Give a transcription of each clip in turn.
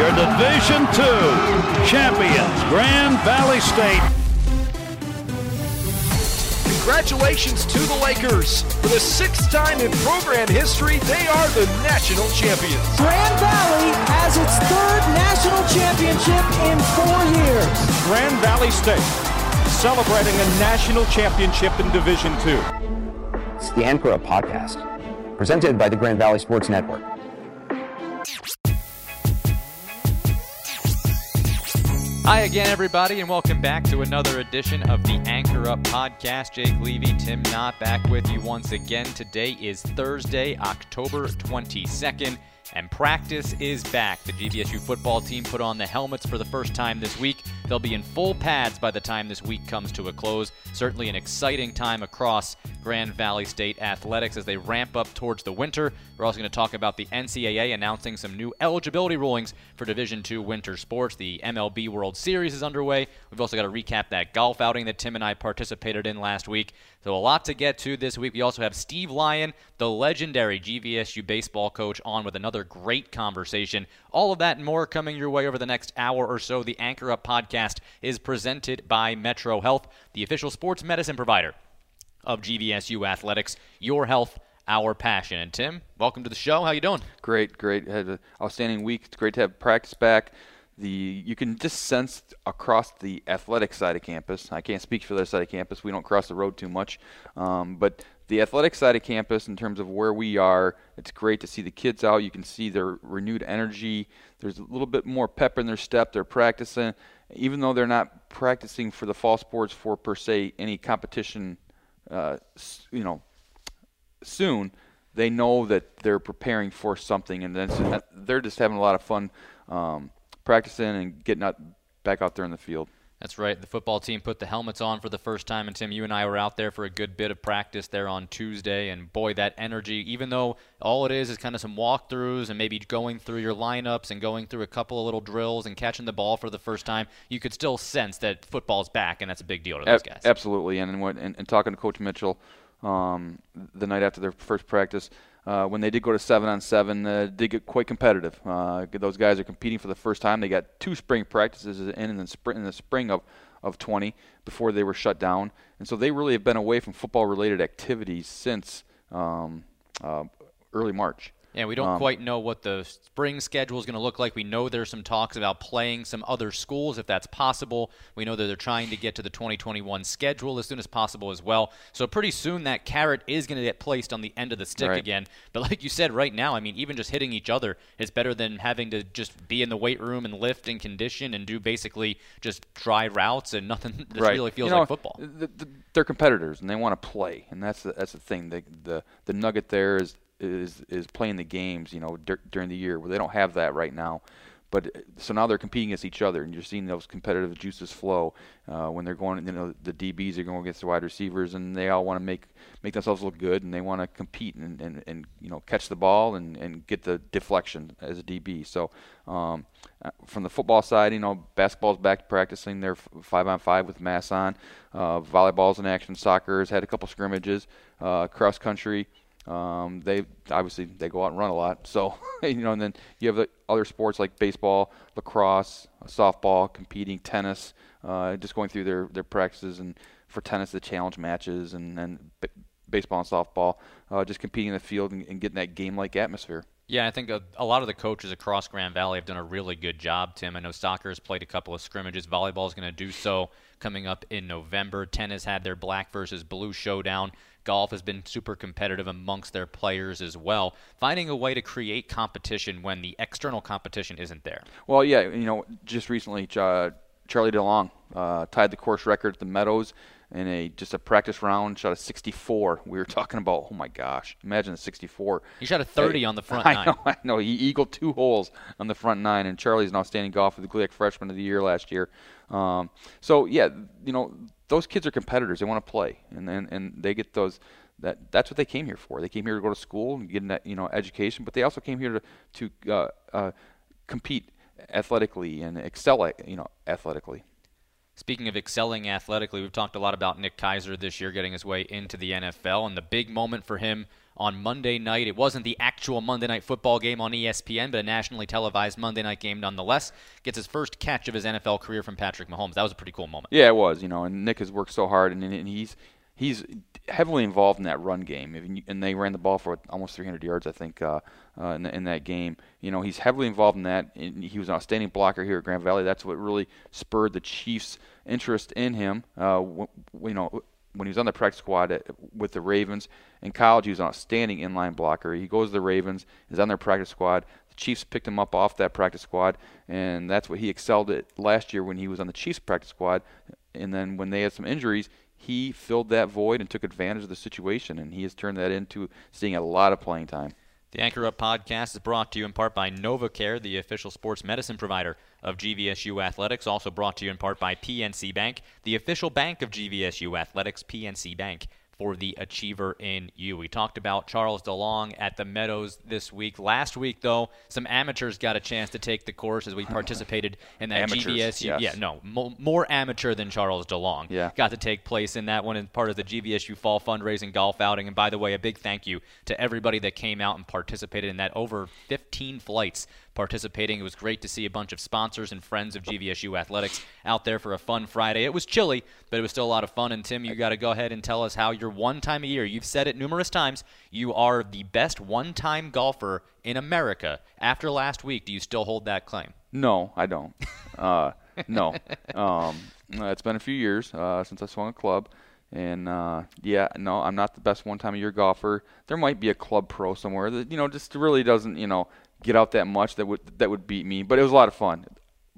your Division II champions, Grand Valley State. Congratulations to the Lakers. For the sixth time in program history, they are the national champions. Grand Valley has its third national championship in four years. Grand Valley State celebrating a national championship in Division II. It's the Anchor Up Podcast, presented by the Grand Valley Sports Network. Hi again, everybody, and welcome back to another edition of the Anchor Up Podcast. Jake Levy, Tim Knott back with you once again. Today is Thursday, October 22nd, and practice is back. The GVSU football team put on the helmets for the first time this week. They'll be in full pads by the time this week comes to a close. Certainly an exciting time across Grand Valley State athletics as they ramp up towards the winter. We're also going to talk about the NCAA announcing some new eligibility rulings for Division II winter sports. The MLB World Series is underway. We've also got to recap that golf outing that Tim and I participated in last week. So a lot to get to this week. We also have Steve Lyon, the legendary GVSU baseball coach, on with another great conversation. All of that and more coming your way over the next hour or so. The Anchor Up podcast is presented by Metro Health, the official sports medicine provider of GVSU athletics. Your health, our passion. And Tim, welcome to the show. How you doing? Great, great. Had an outstanding week. It's great to have practice back. The you can just sense across the athletic side of campus. I can't speak for the other side of campus. We don't cross the road too much, um, but the athletic side of campus, in terms of where we are, it's great to see the kids out. You can see their renewed energy. There's a little bit more pep in their step. They're practicing, even though they're not practicing for the fall sports for per se any competition. Uh, you know, soon they know that they're preparing for something, and then they're just having a lot of fun um, practicing and getting out, back out there in the field. That's right. The football team put the helmets on for the first time, and Tim, you and I were out there for a good bit of practice there on Tuesday, and boy, that energy, even though all it is is kind of some walkthroughs and maybe going through your lineups and going through a couple of little drills and catching the ball for the first time, you could still sense that football's back, and that's a big deal to those guys. Absolutely, and, and, and talking to Coach Mitchell um, the night after their first practice, uh, when they did go to seven on seven, uh, did get quite competitive. Uh, those guys are competing for the first time. They got two spring practices in, in the spring in the spring of of 20 before they were shut down, and so they really have been away from football-related activities since um, uh, early March. Yeah, we don't um, quite know what the spring schedule is going to look like. We know there's some talks about playing some other schools if that's possible. We know that they're trying to get to the 2021 schedule as soon as possible as well. So pretty soon that carrot is going to get placed on the end of the stick right. again. But like you said, right now, I mean, even just hitting each other is better than having to just be in the weight room and lift and condition and do basically just dry routes and nothing that right. really feels you know, like football. The, the, they're competitors and they want to play, and that's the, that's the thing. The, the the nugget there is is is playing the games, you know, dur- during the year where they don't have that right now. But uh, so now they're competing against each other, and you're seeing those competitive juices flow uh, when they're going. You know, the DBs are going against the wide receivers, and they all want to make make themselves look good, and they want to compete and, and, and you know catch the ball and, and get the deflection as a DB. So um, uh, from the football side, you know, basketball's back practicing. They're five on five with mass on. Uh, volleyball's in action. Soccer has had a couple scrimmages. Uh, cross country. Um, they obviously they go out and run a lot. So you know, and then you have the other sports like baseball, lacrosse, softball, competing, tennis, uh, just going through their their practices and for tennis the challenge matches and then b- baseball and softball, uh, just competing in the field and, and getting that game like atmosphere. Yeah, I think a, a, lot of the coaches across Grand Valley have done a really good job, Tim. I know soccer has played a couple of scrimmages. Volleyball is going to do so coming up in November. Tennis had their black versus blue showdown. Golf has been super competitive amongst their players as well, finding a way to create competition when the external competition isn't there. Well, yeah, you know, just recently, uh, Charlie DeLong uh, tied the course record at the Meadows in a just a practice round, shot a 64. We were talking about, oh my gosh, imagine a 64. He shot a 30 on the front I nine. Know, I know. He eagled two holes on the front nine, and Charlie's an outstanding golfer, the GLIAC Freshman of the Year last year. Um, so yeah, you know, those kids are competitors. They want to play, and and, and they get those. That that's what they came here for. They came here to go to school and get that you know education, but they also came here to to uh, uh, compete athletically and excel at, you know athletically. Speaking of excelling athletically, we've talked a lot about Nick Keizer this year getting his way into the NFL, and the big moment for him on Monday night. It wasn't the actual Monday night football game on ESPN, but a nationally televised Monday night game nonetheless. Gets his first catch of his NFL career from Patrick Mahomes. That was a pretty cool moment. Yeah, it was. You know, and Nick has worked so hard, and, and he's he's heavily involved in that run game. And they ran the ball for almost 300 yards, I think, uh, uh, in, in, that game. You know, he's heavily involved in that. He was an outstanding blocker here at Grand Valley. That's what really spurred the Chiefs' interest in him. Uh, you know, when he was on the practice squad at, with the Ravens in college, he was an outstanding inline blocker. He goes to the Ravens, is on their practice squad. The Chiefs picked him up off that practice squad, and that's what he excelled at last year when he was on the Chiefs practice squad. And then when they had some injuries, he filled that void and took advantage of the situation, and he has turned that into seeing a lot of playing time. The Anchor Up podcast is brought to you in part by NovaCare, the official sports medicine provider of GVSU Athletics. Also brought to you in part by PNC Bank, the official bank of GVSU Athletics, PNC Bank for the achiever in you. We talked about Charles DeLong at the Meadows this week. Last week, though, some amateurs got a chance to take the course as we participated in that amateurs, GVSU. Yes. Yeah, no, mo- more amateur than Charles DeLong. Yeah. Got to take place in that one as part of the GVSU Fall Fundraising Golf Outing. And by the way, a big thank you to everybody that came out and participated in that. Over 15 flights participating. It was great to see a bunch of sponsors and friends of GVSU Athletics out there for a fun Friday. It was chilly, but it was still a lot of fun. And Tim, you got to go ahead and tell us how you're one time a year. You've said it numerous times. You are the best one time golfer in America. After last week, do you still hold that claim? No, I don't. uh, no. Um, it's been a few years uh, since I swung a club. And uh, yeah, no, I'm not the best one time a year golfer. There might be a club pro somewhere that you know just really doesn't you know get out that much that would that would beat me. But it was a lot of fun.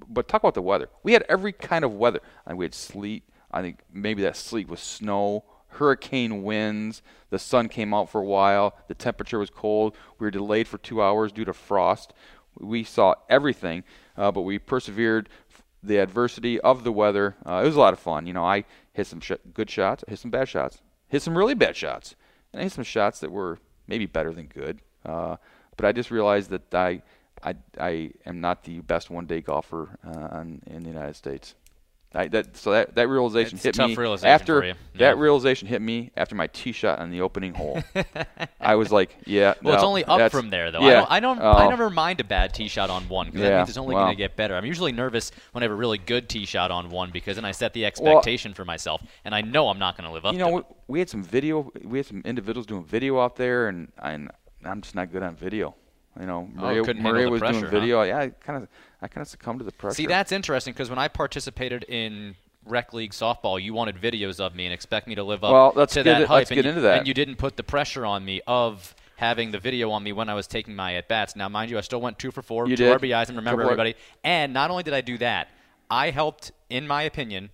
But talk about the weather. We had every kind of weather. I think we had sleet. I think maybe that sleet was snow hurricane winds. The sun came out for a while. The temperature was cold. We were delayed for two hours due to frost. We saw everything, uh, but we persevered the adversity of the weather. Uh, it was a lot of fun. You know, I hit some sh- good shots, hit some bad shots, hit some really bad shots, and I hit some shots that were maybe better than good. Uh, but I just realized that I, I, I am not the best one-day golfer uh, in, in the United States. I, that, so that, that realization It's hit tough me realization after for you. that realization hit me after my tee shot on the opening hole. I was like, yeah. Well, it's only up from there, though. Yeah, I don't. I, don't, I oh, never mind a bad tee shot on one because that means it's only well. going to get better. I'm usually nervous when I have a really good tee shot on one because then I set the expectation for myself, and I know I'm not going to live up You to know, we, it. we had some video. We had some individuals doing video out there, and, and I'm just not good on video. You know, oh, Maria, Oh, couldn't Maria was pressure, doing huh? video. Yeah, I kind of, I kind of succumbed to the pressure. See, that's interesting because when I participated in rec league softball, you wanted videos of me and expect me to live up Well, let's to get that it- hype. let's and get you, into that. And you didn't put the pressure on me of having the video on me when I was taking my at bats. Now, mind you, I still went two for four, You two did. RBIs, and remember Couple everybody. And not only did I do that, I helped, in my opinion,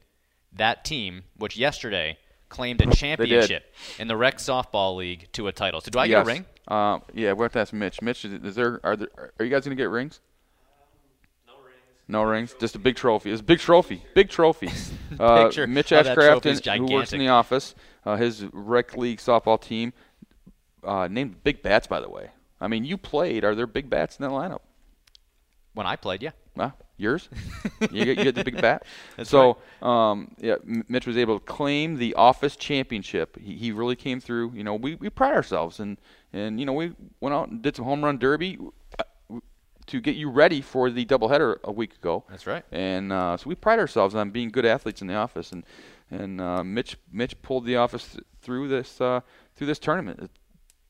that team, which yesterday claimed a championship in the rec softball league to a title. So do I yes. get a ring? Um, yeah, we have to ask Mitch. Mitch, is, is there? Are there? Are you guys gonna get rings? No rings, No rings. just a big trophy. It's a big trophy, big trophy. uh, Picture Mitch that Ashcraft, who works in the office, uh, his rec league softball team uh, named Big Bats. By the way, I mean you played. Are there big bats in that lineup? When I played, yeah. Huh? Yours? you, get, you get the big bat. so, um, yeah, Mitch was able to claim the office championship. He, he really came through. You know, we, we pride ourselves, and and you know we went out and did some home run derby uh, to get you ready for the doubleheader a week ago. That's right. And uh, so we pride ourselves on being good athletes in the office, and and uh, Mitch Mitch pulled the office th- through this uh, through this tournament.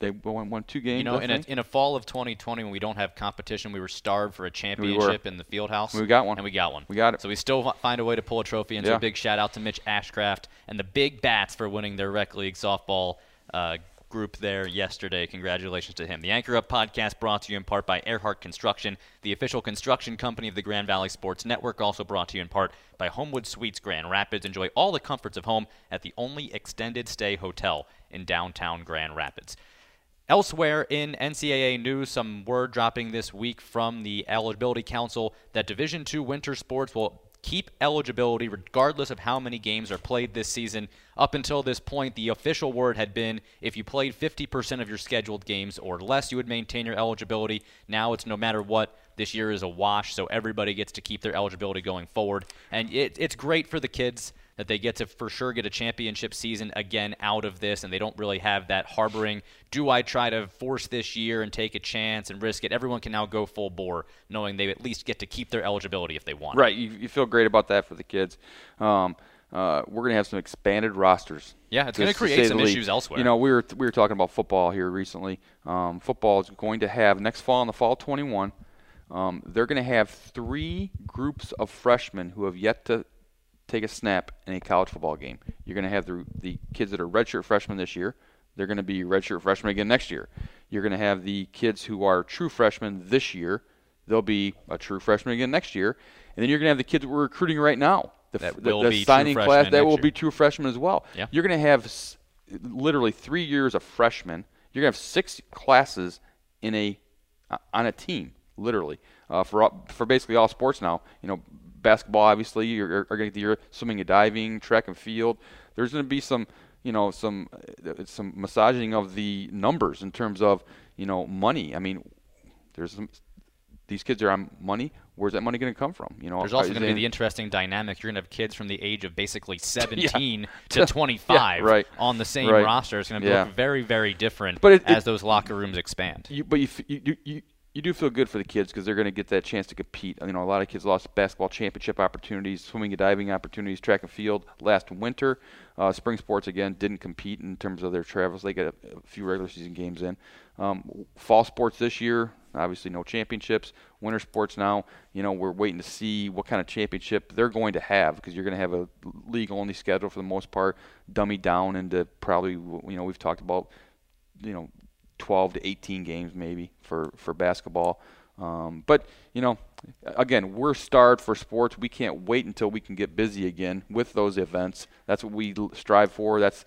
They won, won two games. You know, in a, in a fall of 2020 when we don't have competition, we were starved for a championship in the field house. We got one. And we got one. We got it. So we still find a way to pull a trophy. And so a big shout out to Mitch Ashcraft and the Big Bats for winning their rec league softball uh, group there yesterday. Congratulations to him. The Anchor Up podcast brought to you in part by Erhardt Construction, the official construction company of the Grand Valley Sports Network. Also brought to you in part by Homewood Suites Grand Rapids. Enjoy all the comforts of home at the only extended stay hotel in downtown Grand Rapids. Elsewhere in NCAA news, some word dropping this week from the Eligibility Council that Division II winter sports will keep eligibility regardless of how many games are played this season. Up until this point, the official word had been if you played 50% of your scheduled games or less, you would maintain your eligibility. Now it's no matter what. This year is a wash, so everybody gets to keep their eligibility going forward. And it, it's great for the kids that they get to for sure get a championship season again out of this, and they don't really have that harboring. Do I try to force this year and take a chance and risk it? Everyone can now go full bore, knowing they at least get to keep their eligibility if they want. Right. You, you feel great about that for the kids. Um, uh, we're going to have some expanded rosters. Yeah, it's going to create some issues elsewhere. You know, we were we were talking about football here recently. Um, football is going to have next fall in the fall 21. Um, they're going to have three groups of freshmen who have yet to take a snap in a college football game. You're going to have the the kids that are redshirt freshmen this year. They're going to be redshirt freshmen again next year. You're going to have the kids who are true freshmen this year. They'll be a true freshman again next year. And then you're going to have the kids that we're recruiting right now. The, That the, the be true signing class that will year. be true freshmen as well. Yeah. You're going to have s- literally three years of freshmen. You're going to have six classes in a uh, on a team, literally uh, for all, for basically all sports now. You know, basketball obviously you're, you're going to the swimming and diving, track and field. There's going to be some you know some uh, some massaging of the numbers in terms of you know money. I mean, there's some these kids are on money. Where's that money going to come from? You know, There's also going to be the interesting dynamic. You're going to have kids from the age of basically 17 Yeah. to 25 right. on the same Right. roster. It's going to Yeah. look very, very different But it- as it- those locker rooms expand. You, but you, you, you, you, do feel good for the kids because they're going to get that chance to compete. You know, a lot of kids lost basketball championship opportunities, swimming and diving opportunities, track and field last winter. Uh, spring sports again didn't compete in terms of their travels. They got a, a few regular season games in. Um, fall sports this year, obviously no championships. Winter sports now, you know, we're waiting to see what kind of championship they're going to have because you're going to have a league only schedule for the most part, dummy down into probably you know we've talked about you know 12 to 18 games maybe for for basketball. Um, but you know, again, we're starved for sports. We can't wait until we can get busy again with those events. That's what we strive for. That's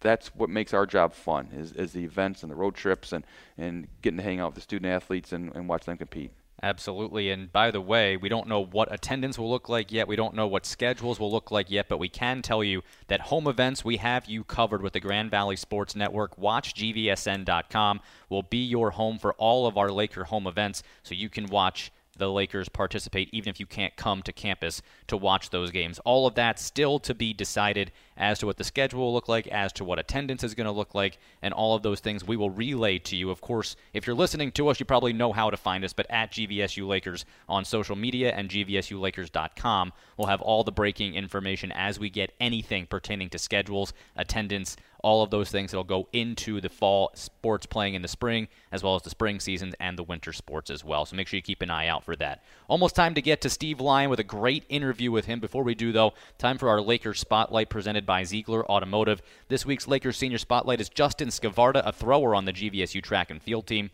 that's what makes our job fun is, is the events and the road trips and, and getting to hang out with the student athletes and, and watch them compete. Absolutely. And by the way, we don't know what attendance will look like yet. We don't know what schedules will look like yet, but we can tell you that home events, we have you covered with the Grand Valley Sports Network. WatchGVSN.com will be your home for all of our Laker home events, so you can watch the Lakers participate even if you can't come to campus to watch those games. All of that still to be decided as to what the schedule will look like, as to what attendance is going to look like, and all of those things we will relay to you. Of course, if you're listening to us, you probably know how to find us, but at GVSU Lakers on social media and GVSULakers.com, we'll have all the breaking information as we get anything pertaining to schedules, attendance, all of those things that'll go into the fall sports playing in the spring, as well as the spring seasons and the winter sports as well. So make sure you keep an eye out for that. Almost time to get to Steve Lyon with a great interview with him. Before we do, though, time for our Lakers Spotlight presented by Zeigler Automotive. This week's Lakers Senior Spotlight is Justin Scavarda, a thrower on the GVSU track and field team.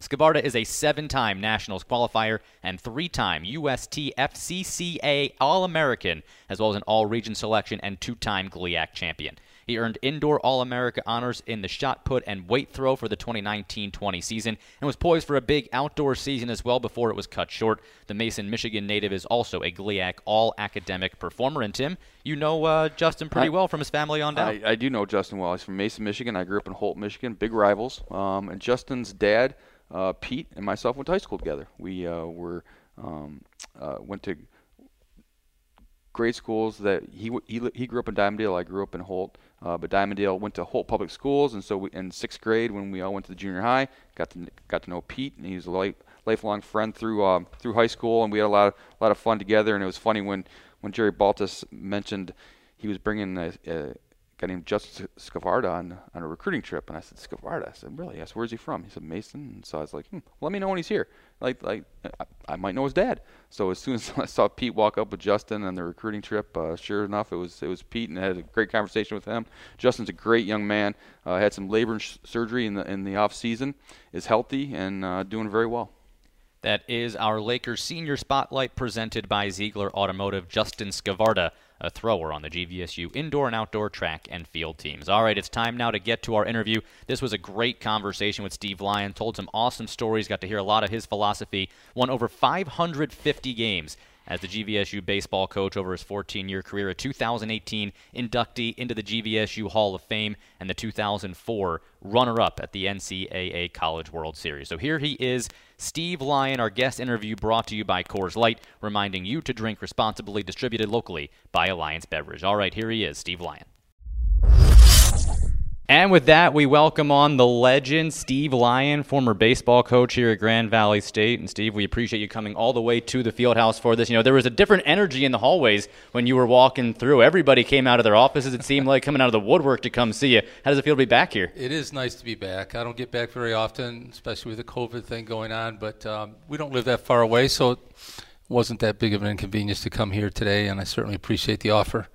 Scavarda is a seven time Nationals qualifier and three time USTFCCCA All American, as well as an All Region selection and two time GLIAC champion. He earned indoor All America honors in the shot put and weight throw for the 2019 20 season and was poised for a big outdoor season as well before it was cut short. The Mason, Michigan native is also a GLIAC All Academic performer. And Tim, you know uh, Justin pretty I- well from his family on down. I, I do know Justin well. He's from Mason, Michigan. I grew up in Holt, Michigan. Big rivals. Um, and Justin's dad, uh, Pete, and myself went to high school together. We uh, were um, uh, went to grade schools that he he he grew up in Dimondale. I grew up in Holt, uh, but Dimondale went to Holt Public Schools, and so we, in sixth grade when we all went to the junior high, got to got to know Pete, and he was a life, lifelong friend through um, through high school, and we had a lot of a lot of fun together. And it was funny when when Jerry Baltes mentioned he was bringing a, a guy named Justin Scavarda on on a recruiting trip, and I said Scavarda. I said really? Yes. Where's he from? He said Mason. And so I was like, hmm, let me know when he's here. Like like I, I might know his dad. So as soon as I saw Pete walk up with Justin on the recruiting trip, uh, sure enough, it was it was Pete, and I had a great conversation with him. Justin's a great young man. Uh, had some labor and sh- surgery in the in the off season. Is healthy and uh, doing very well. That is our Lakers senior spotlight presented by Zeigler Automotive. Justin Scavarda, a thrower on the GVSU indoor and outdoor track and field teams. All right, it's time now to get to our interview. This was a great conversation with Steve Lyon. Told some awesome stories. Got to hear a lot of his philosophy. Won over 550 games as the GVSU baseball coach over his 14 year career, a 2018 inductee into the GVSU Hall of Fame, and the 2004 runner up at the NCAA College World Series. So here he is. Steve Lyon, our guest interview brought to you by Coors Light, reminding you to drink responsibly, distributed locally by Alliance Beverage. All right, here he is, Steve Lyon. And with that, we welcome on the legend, Steve Lyon, former baseball coach here at Grand Valley State. And Steve, we appreciate you coming all the way to the field house for this. You know, there was a different energy in the hallways when you were walking through. Everybody came out of their offices, it seemed like, coming out of the woodwork to come see you. How does it feel to be back here? It is nice to be back. I don't get back very often, especially with the COVID thing going on, but um, we don't live that far away, so it wasn't that big of an inconvenience to come here today, and I certainly appreciate the offer.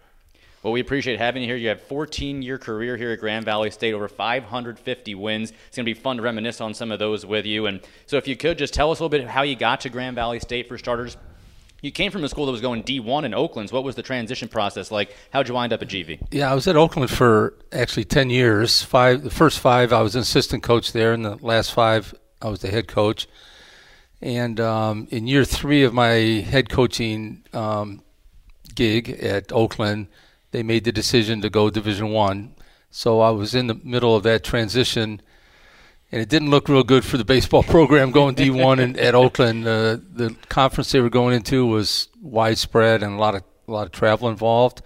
Well, we appreciate having you here. You have 14 year career here at Grand Valley State, over 550 wins. It's going to be fun to reminisce on some of those with you. And so, if you could just tell us a little bit how you got to Grand Valley State for starters. You came from a school that was going D1 in Oakland. What was the transition process like? How'd you wind up at GV? Yeah, I was at Oakland for actually 10 years. Five, the first five, I was an assistant coach there, and the last five, I was the head coach. And um, in year three of my head coaching um, gig at Oakland, they made the decision to go Division One. So I was in the middle of that transition, and it didn't look real good for the baseball program going D1 and at Oakland. Uh, the conference they were going into was widespread and a lot of a lot of travel involved.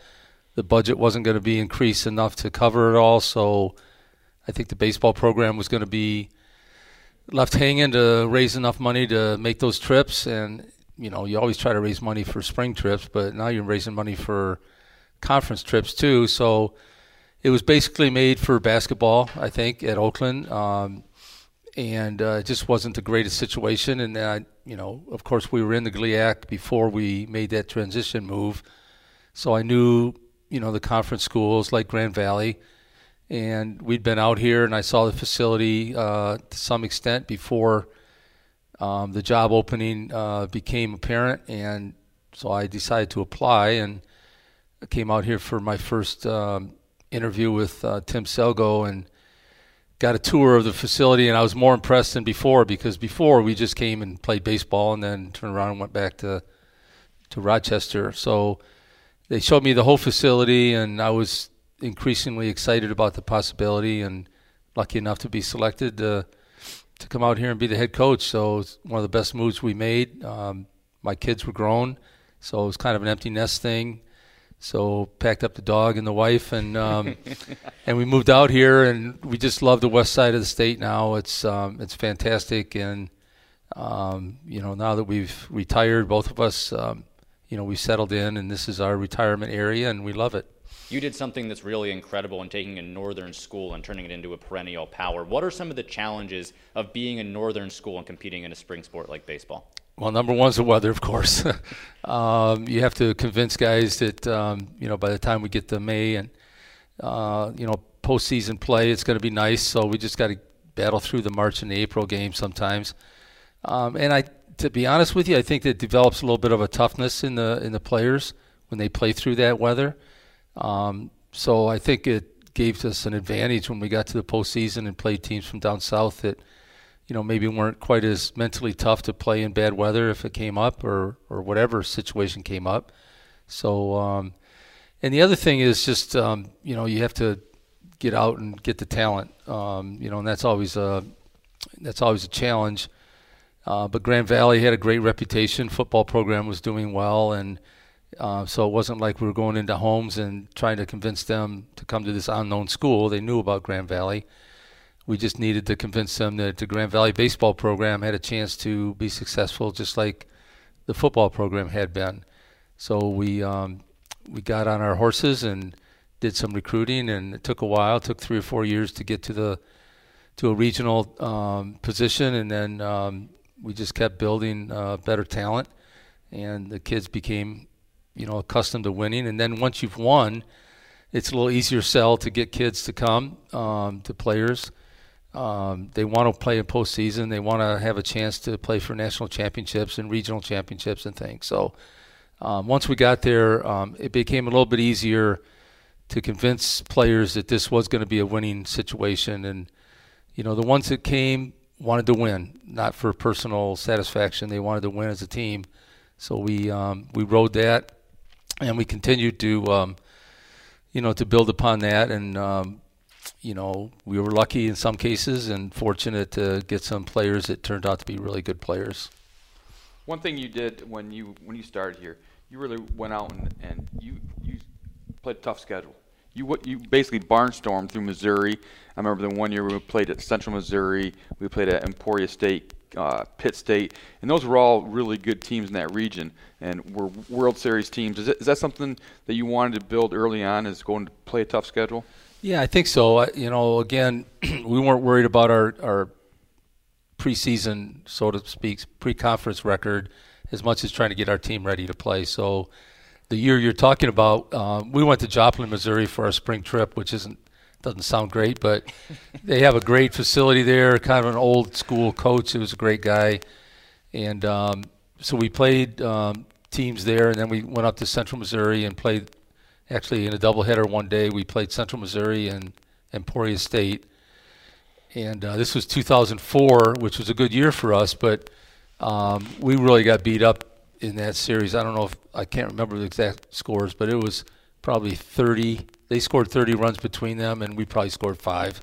The budget wasn't going to be increased enough to cover it all, so I think the baseball program was going to be left hanging to raise enough money to make those trips. And you know, you always try to raise money for spring trips, but now you're raising money for conference trips too. So it was basically made for basketball, I think, at Oakland. Um, and uh, it just wasn't the greatest situation. And I, you know, of course, we were in the GLIAC before we made that transition move. So I knew, you know, the conference schools like Grand Valley. And we'd been out here, and I saw the facility uh, to some extent before um, the job opening uh, became apparent. And so I decided to apply. And I came out here for my first um, interview with uh, Tim Selgo and got a tour of the facility, and I was more impressed than before because before we just came and played baseball and then turned around and went back to to Rochester. So they showed me the whole facility, and I was increasingly excited about the possibility and lucky enough to be selected to to come out here and be the head coach. So it's one of the best moves we made. Um, my kids were grown, so it was kind of an empty nest thing. So packed up the dog and the wife, and um, and we moved out here, and we just love the west side of the state now. It's um, it's fantastic, and um, you know now that we've retired, both of us, um, you know, we settled in, and this is our retirement area, and we love it. You did something that's really incredible in taking a northern school and turning it into a perennial power. What are some of the challenges of being a northern school and competing in a spring sport like baseball? Well, number one's the weather, of course. um, you have to convince guys that um, you know by the time we get to May and uh, you know postseason play, it's going to be nice. So we just got to battle through the March and the April games sometimes. Um, and I, to be honest with you, I think that develops a little bit of a toughness in the in the players when they play through that weather. Um, so I think it gave us an advantage when we got to the postseason and played teams from down south that you know, maybe weren't quite as mentally tough to play in bad weather if it came up or, or whatever situation came up. So, um, and the other thing is just, um, you know, you have to get out and get the talent, um, you know, and that's always a, that's always a challenge. Uh, but Grand Valley had a great reputation. Football program was doing well, and uh, so it wasn't like we were going into homes and trying to convince them to come to this unknown school. They knew about Grand Valley, we just needed to convince them that the Grand Valley baseball program had a chance to be successful, just like the football program had been. So we um, we got on our horses and did some recruiting, and it took a while. It took three or four years to get to the to a regional um, position, and then um, we just kept building uh, better talent, and the kids became, you know, accustomed to winning. And then once you've won, it's a little easier sell to get kids to come um, to players. Um, they want to play in postseason. They want to have a chance to play for national championships and regional championships and things. So um, once we got there, um, it became a little bit easier to convince players that this was going to be a winning situation. And you know, the ones that came wanted to win, not for personal satisfaction. They wanted to win as a team. So we um, we rode that, and we continued to um, you know to build upon that, and um, you know we were lucky in some cases and fortunate to get some players that turned out to be really good players. One thing you did when you when you started here, you really went out and, and you you played a tough schedule. You you basically barnstormed through Missouri. I remember the one year we played at Central Missouri. We played at Emporia State, uh, Pitt State, and those were all really good teams in that region and were World Series teams. Is, it, is that something that you wanted to build early on? Is going to play a tough schedule? Yeah, I think so. I, you know, again, we weren't worried about our our preseason, so to speak, pre-conference record as much as trying to get our team ready to play. So the year you're talking about, um, we went to Joplin, Missouri for our spring trip, which isn't doesn't sound great, but they have a great facility there. Kind of an old school coach. It was a great guy, and um, so we played um, teams there, and then we went up to Central Missouri and played. Actually, in a doubleheader one day, we played Central Missouri and Emporia State, and uh, this was 2004, which was a good year for us, but um, we really got beat up in that series. I don't know if I can't remember the exact scores, but it was probably 30. They scored 30 runs between them, and we probably scored five.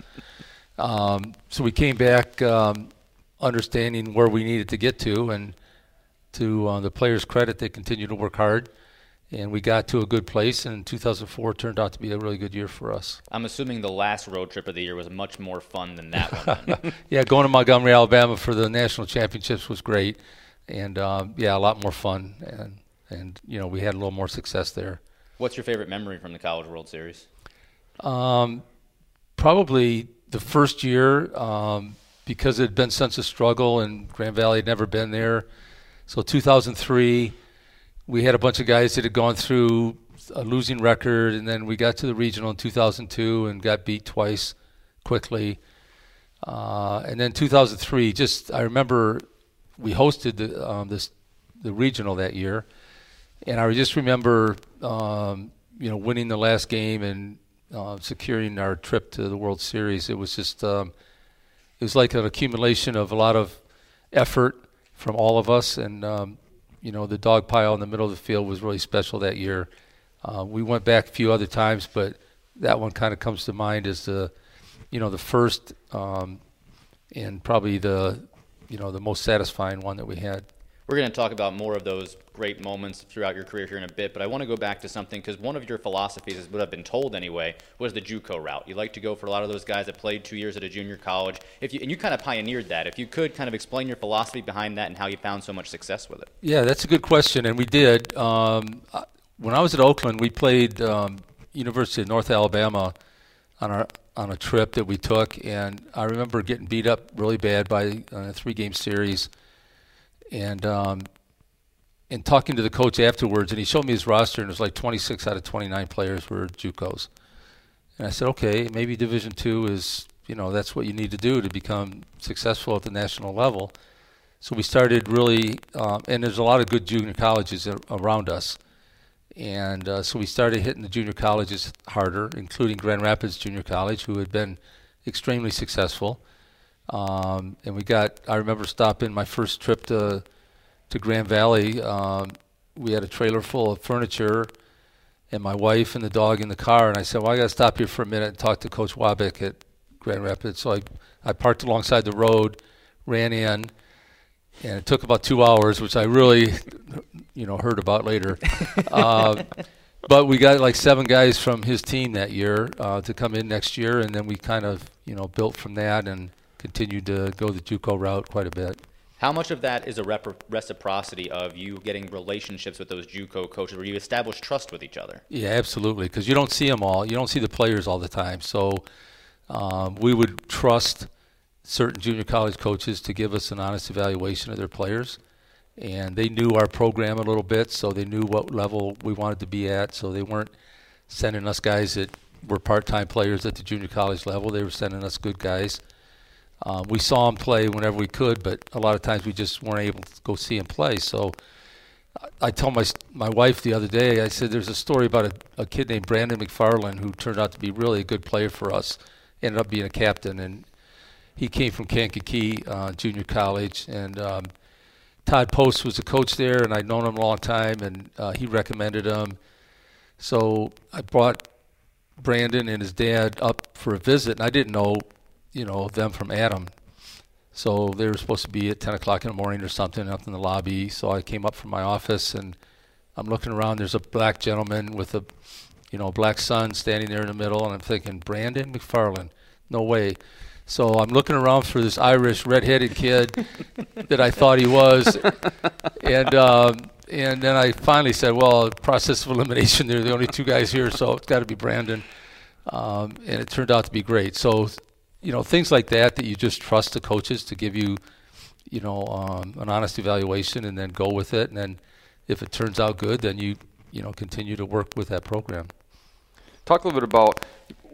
Um, so we came back um, understanding where we needed to get to, and to uh, the players' credit, they continued to work hard. And we got to a good place, and 2004 turned out to be a really good year for us. I'm assuming the last road trip of the year was much more fun than that one. yeah, going to Montgomery, Alabama for the national championships was great and um, yeah, a lot more fun, and and you know we had a little more success there. What's your favorite memory from the College World Series? Um, probably the first year um, because it had been such a struggle, and Grand Valley had never been there. So 2003, we had a bunch of guys that had gone through a losing record, and then we got to the regional in 2002 and got beat twice quickly. Uh, and then 2003, just I remember we hosted the um, this the regional that year, and I just remember um, you know winning the last game and uh, securing our trip to the World Series. It was just um, it was like an accumulation of a lot of effort from all of us, and um, you know the dog pile in the middle of the field was really special that year. Uh, we went back a few other times, but that one kind of comes to mind as the you know the first um, and probably the you know the most satisfying one that we had. We're going to talk about more of those great moments throughout your career here in a bit, but I want to go back to something because one of your philosophies, is what I've been told anyway, was the JUCO route. You like to go for a lot of those guys that played two years at a junior college. If you and you kind of pioneered that. If you could kind of explain your philosophy behind that and how you found so much success with it. Yeah, that's a good question, and we did. Um, when I was at Oakland, we played um, University of North Alabama on our on a trip that we took, and I remember getting beat up really bad by a three-game series, and um, and talking to the coach afterwards, and he showed me his roster, and it was like 26 out of 29 players were JUCOs, and I said, okay, maybe Division Two is you know that's what you need to do to become successful at the national level. So we started really, um, and there's a lot of good junior colleges around us. And uh, so we started hitting the junior colleges harder, including Grand Rapids Junior College, who had been extremely successful. Um, and we got, I remember stopping my first trip to, to Grand Valley. Um, we had a trailer full of furniture and my wife and the dog in the car. And I said, Well, I got to stop here for a minute and talk to Coach Wabick at Grand Rapids. So I, I parked alongside the road, ran in, and it took about two hours, which I really, you know, heard about later. uh, but we got like seven guys from his team that year uh, to come in next year, and then we kind of, you know, built from that and continued to go the JUCO route quite a bit. How much of that is a reciprocity of you getting relationships with those JUCO coaches, where you establish trust with each other? Yeah, absolutely. Because you don't see them all. You don't see the players all the time. So um, we would trust certain junior college coaches to give us an honest evaluation of their players. And they knew our program a little bit, so they knew what level we wanted to be at. So they weren't sending us guys that were part-time players at the junior college level. They were sending us good guys. Um, we saw him play whenever we could, but a lot of times we just weren't able to go see him play. So I, I told my my wife the other day, I said, "There's a story about a, a kid named Brandon McFarland who turned out to be really a good player for us. Ended up being a captain, and he came from Kankakee uh, Junior College, and um, Todd Post was the coach there, and I'd known him a long time, and uh, he recommended him. So I brought Brandon and his dad up for a visit, and I didn't know, you know, them from Adam. So they were supposed to be at 10 o'clock in the morning or something up in the lobby. So I came up from my office, and I'm looking around. There's a black gentleman with a, you know, black son standing there in the middle, and I'm thinking, Brandon McFarland, no way. So I'm looking around for this Irish red-headed kid that I thought he was, and um, and then I finally said, well, process of elimination. They're the only two guys here, so it's got to be Brandon. Um, and it turned out to be great. So, you know, things like that that you just trust the coaches to give you, you know, um, an honest evaluation, and then go with it. And then if it turns out good, then you you know continue to work with that program. Talk a little bit about.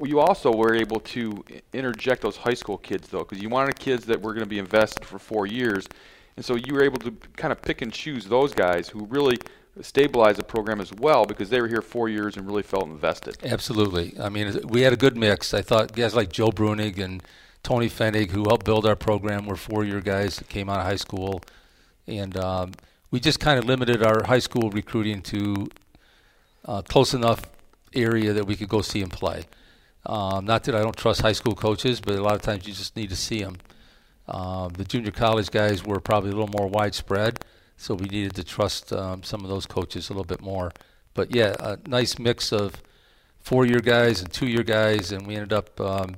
You also were able to interject those high school kids though, because you wanted kids that were going to be invested for four years, and so you were able to kind of pick and choose those guys who really stabilized the program as well because they were here four years and really felt invested. Absolutely. I mean, we had a good mix. I thought guys like Joe Brunig and Tony Fennig, who helped build our program, were four-year guys that came out of high school, and um, we just kind of limited our high school recruiting to uh, close enough area that we could go see them play. Um, not that I don't trust high school coaches, but a lot of times you just need to see them. Um, the junior college guys were probably a little more widespread, so we needed to trust um, some of those coaches a little bit more. But yeah, a nice mix of four-year guys and two-year guys, and we ended up, um,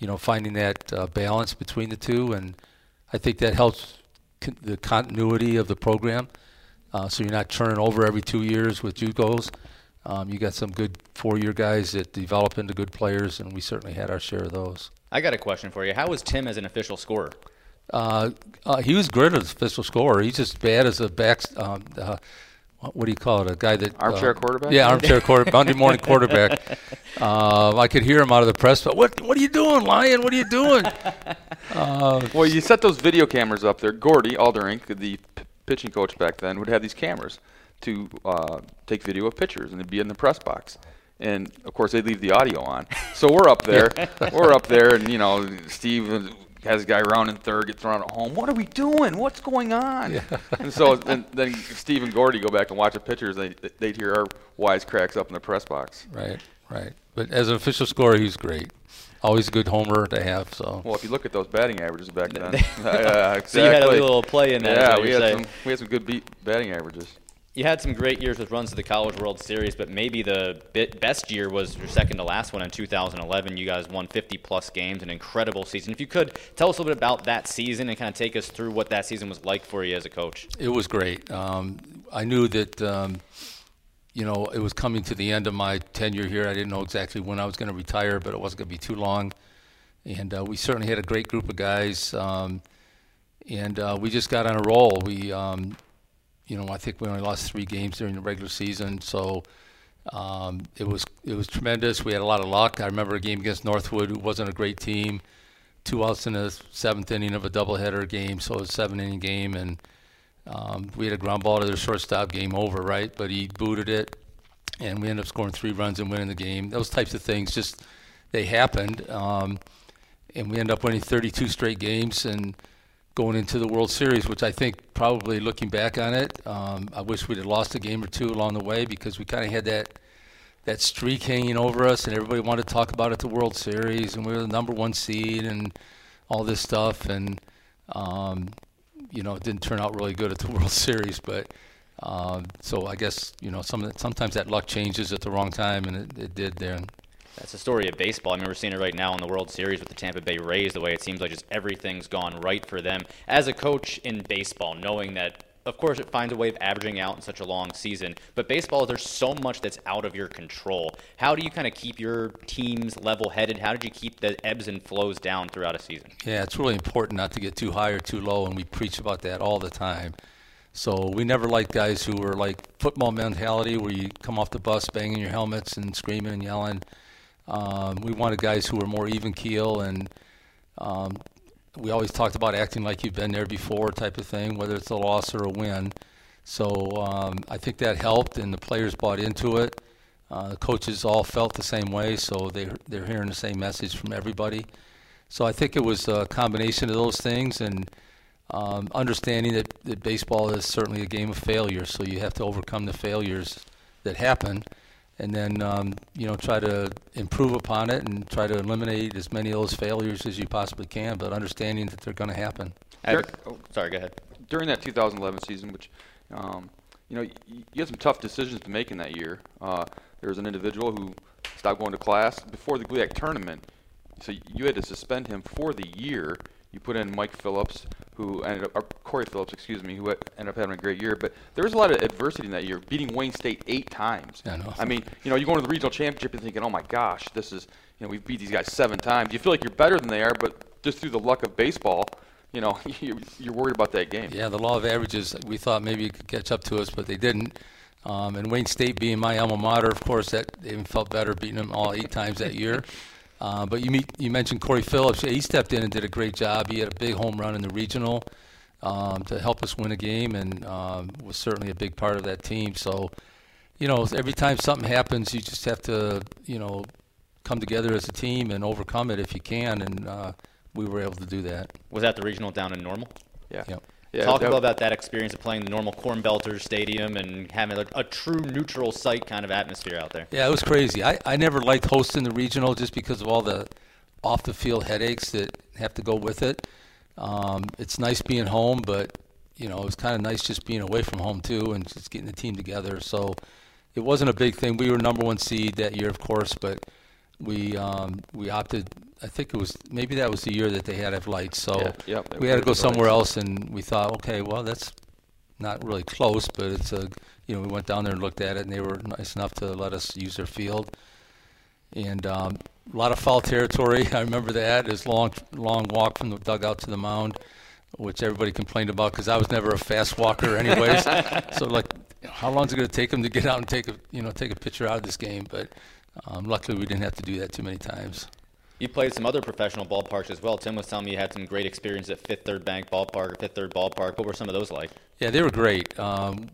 you know, finding that uh, balance between the two, and I think that helps con- the continuity of the program. Uh, so you're not turning over every two years with JUCOs. Um, you got some good four-year guys that develop into good players, and we certainly had our share of those. I got a question for you. How was Tim as an official scorer? Uh, uh, he was great as official scorer. He's just bad as a back. Um, uh, what do you call it? A guy that armchair quarterback. Yeah, armchair quarterback. Monday morning quarterback. Uh, I could hear him out of the press. But what? What are you doing, Lyon? What are you doing? Uh, well, you set those video cameras up there. Gordy Alderink, the p- pitching coach back then, would have these cameras to uh, take video of pitchers, and they'd be in the press box. And of course, they'd leave the audio on. So we're up there, we're up there, and you know, Steve has a guy around in third, get thrown out at home. What are we doing? What's going on? Yeah. and so then, then Steve and Gordy go back and watch the pitchers. They they'd hear our wisecracks up in the press box. Right, right. But as an official scorer, he's great. Always a good homer to have. So. Well, if you look at those batting averages back then, uh, exactly. So you had a little play in that. Yeah, we had some we had some good beat batting averages you had some great years with runs to the College World Series, but maybe the best year was your second to last one in 2011. You guys won 50 plus games, an incredible season. If you could tell us a little bit about that season and kind of take us through what that season was like for you as a coach. It was great. Um, I knew that. Um, you know, it was coming to the end of my tenure here. I didn't know exactly when I was going to retire, but it wasn't going to be too long. And uh, we certainly had a great group of guys. Um, and uh, we just got on a roll. We, um, you know, I think we only lost three games during the regular season, so um, it was it was tremendous. We had a lot of luck. I remember a game against Northwood, who wasn't a great team, two outs in the seventh inning of a doubleheader game, so it was a seven inning game, and um, we had a ground ball to the shortstop, game over, right? But he booted it, and we ended up scoring three runs and winning the game. Those types of things just they happened, um, and we ended up winning 32 straight games and going into the World Series, which I think probably looking back on it, um, I wish we'd have lost a game or two along the way because we kind of had that that streak hanging over us, and everybody wanted to talk about it the World Series, and we were the number one seed, and all this stuff, and um, you know, it didn't turn out really good at the World Series, but. Um, so I guess you know some sometimes that luck changes at the wrong time, and it, it did there. That's the story of baseball. I mean, we're seeing it right now in the World Series with the Tampa Bay Rays, the way it seems like just everything's gone right for them. As a coach in baseball, knowing that, of course, it finds a way of averaging out in such a long season, but baseball, there's so much that's out of your control. How do you kind of keep your teams level headed? How did you keep the ebbs and flows down throughout a season? Yeah, it's really important not to get too high or too low, and we preach about that all the time. So we never liked guys who were like football mentality, where you come off the bus banging your helmets and screaming and yelling. Um, we wanted guys who were more even keel, and um, we always talked about acting like you've been there before, type of thing, whether it's a loss or a win. So um, I think that helped, and the players bought into it. Uh, the coaches all felt the same way, so they they're hearing the same message from everybody. So I think it was a combination of those things, and um, understanding that, that baseball is certainly a game of failures, so you have to overcome the failures that happen, and then um, you know try to improve upon it and try to eliminate as many of those failures as you possibly can, but understanding that they're going to happen. Derek, oh, sorry, go ahead. During that 2011 season, which um, you know you, you had some tough decisions to make in that year. Uh, there was an individual who stopped going to class before the GLIAC tournament, so you had to suspend him for the year. You put in Mike Phillips, who ended up, or Corey Phillips, excuse me, who ended up having a great year. But there was a lot of adversity in that year, beating Wayne State eight times. I know. I mean, you know, you go into the regional championship and thinking, oh my gosh, this is, you know, we've beat these guys seven times. You feel like you're better than they are, but just through the luck of baseball, you know, you're worried about that game. Yeah, the law of averages, we thought maybe it could catch up to us, but they didn't. Um, and Wayne State being my alma mater, of course, that even felt better beating them all eight times that year. Uh, but you meet, you mentioned Corey Phillips. He stepped in and did a great job. He had a big home run in the regional um, to help us win a game, and um, was certainly a big part of that team. So, you know, every time something happens, you just have to, you know, come together as a team and overcome it if you can. And uh, we were able to do that. Was that the regional down in Normal? Yeah. Yep. Yeah, Talk that- about that, that experience of playing the normal Corn Belters Stadium and having a, a true neutral site kind of atmosphere out there. Yeah, it was crazy. I, I never liked hosting the regional just because of all the off the field headaches that have to go with it. Um, it's nice being home, but you know it was kind of nice just being away from home too and just getting the team together. So it wasn't a big thing. We were number one seed that year, of course, but we um, we opted. I think it was maybe that was the year that they had to have lights. So Yeah, yep, we had to go somewhere lights. else, and we thought, okay, well that's not really close, but it's a you know we went down there and looked at it, and they were nice enough to let us use their field. And um, a lot of foul territory. I remember that. This long, long walk from the dugout to the mound, which everybody complained about because I was never a fast walker, anyways. so like, how long is it going to take them to get out and take a you know take a picture out of this game? But um, luckily, we didn't have to do that too many times. You played some other professional ballparks as well. Tim was telling me you had some great experience at Fifth Third Bank Ballpark Fifth Third Ballpark. What were some of those like? Yeah, they were great. Um,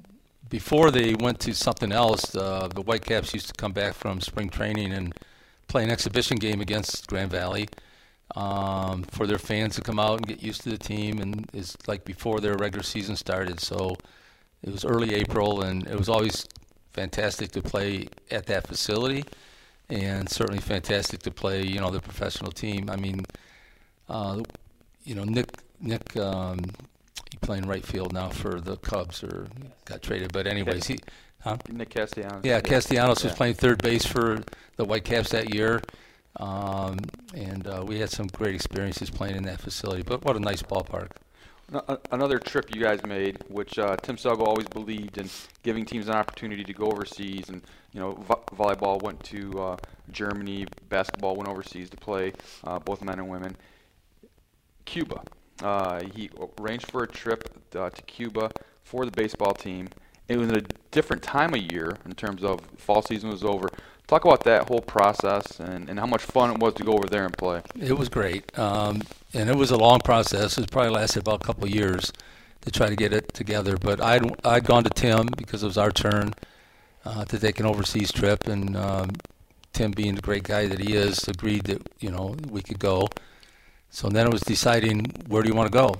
before they went to something else, uh, the Whitecaps used to come back from spring training and play an exhibition game against Grand Valley um, for their fans to come out and get used to the team. And it's like before their regular season started. So it was early April, and it was always fantastic to play at that facility, and certainly fantastic to play, you know, the professional team. I mean, uh, you know, Nick Nick. Um, he playing right field now for the Cubs, or got traded. But anyways, he, huh? Nick Castellanos. Yeah, Castellanos was playing third base for the Whitecaps that year, um, and uh, we had some great experiences playing in that facility. But what a nice ballpark! Another trip you guys made, which uh, Tim Selgo always believed in giving teams an opportunity to go overseas, and you know, vo- volleyball went to uh, Germany, basketball went overseas to play, uh, both men and women. Cuba, uh, he arranged for a trip uh, to Cuba for the baseball team. It was a different time of year in terms of fall season was over. Talk about that whole process and, and how much fun it was to go over there and play. It was great, um, and it was a long process. It probably lasted about a couple years to try to get it together. But I'd I'd gone to Tim because it was our turn uh, to take an overseas trip, and um, Tim, being the great guy that he is, agreed that you know we could go. So then it was deciding where do you want to go,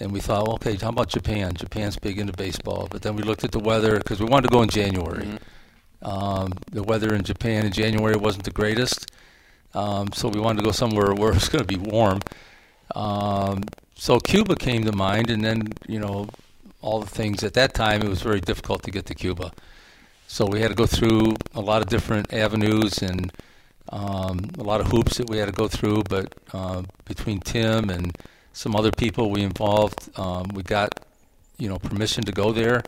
and we thought, okay, how about Japan? Japan's big into baseball, but then we looked at the weather because we wanted to go in January. Um, the weather in Japan in January wasn't the greatest, um, so we wanted to go somewhere where it's going to be warm. Um, so Cuba came to mind, and then you know all the things at that time. It was very difficult to get to Cuba, so we had to go through a lot of different avenues and um, a lot of hoops that we had to go through. But uh, between Tim and some other people we involved, um, we got you know permission to go there.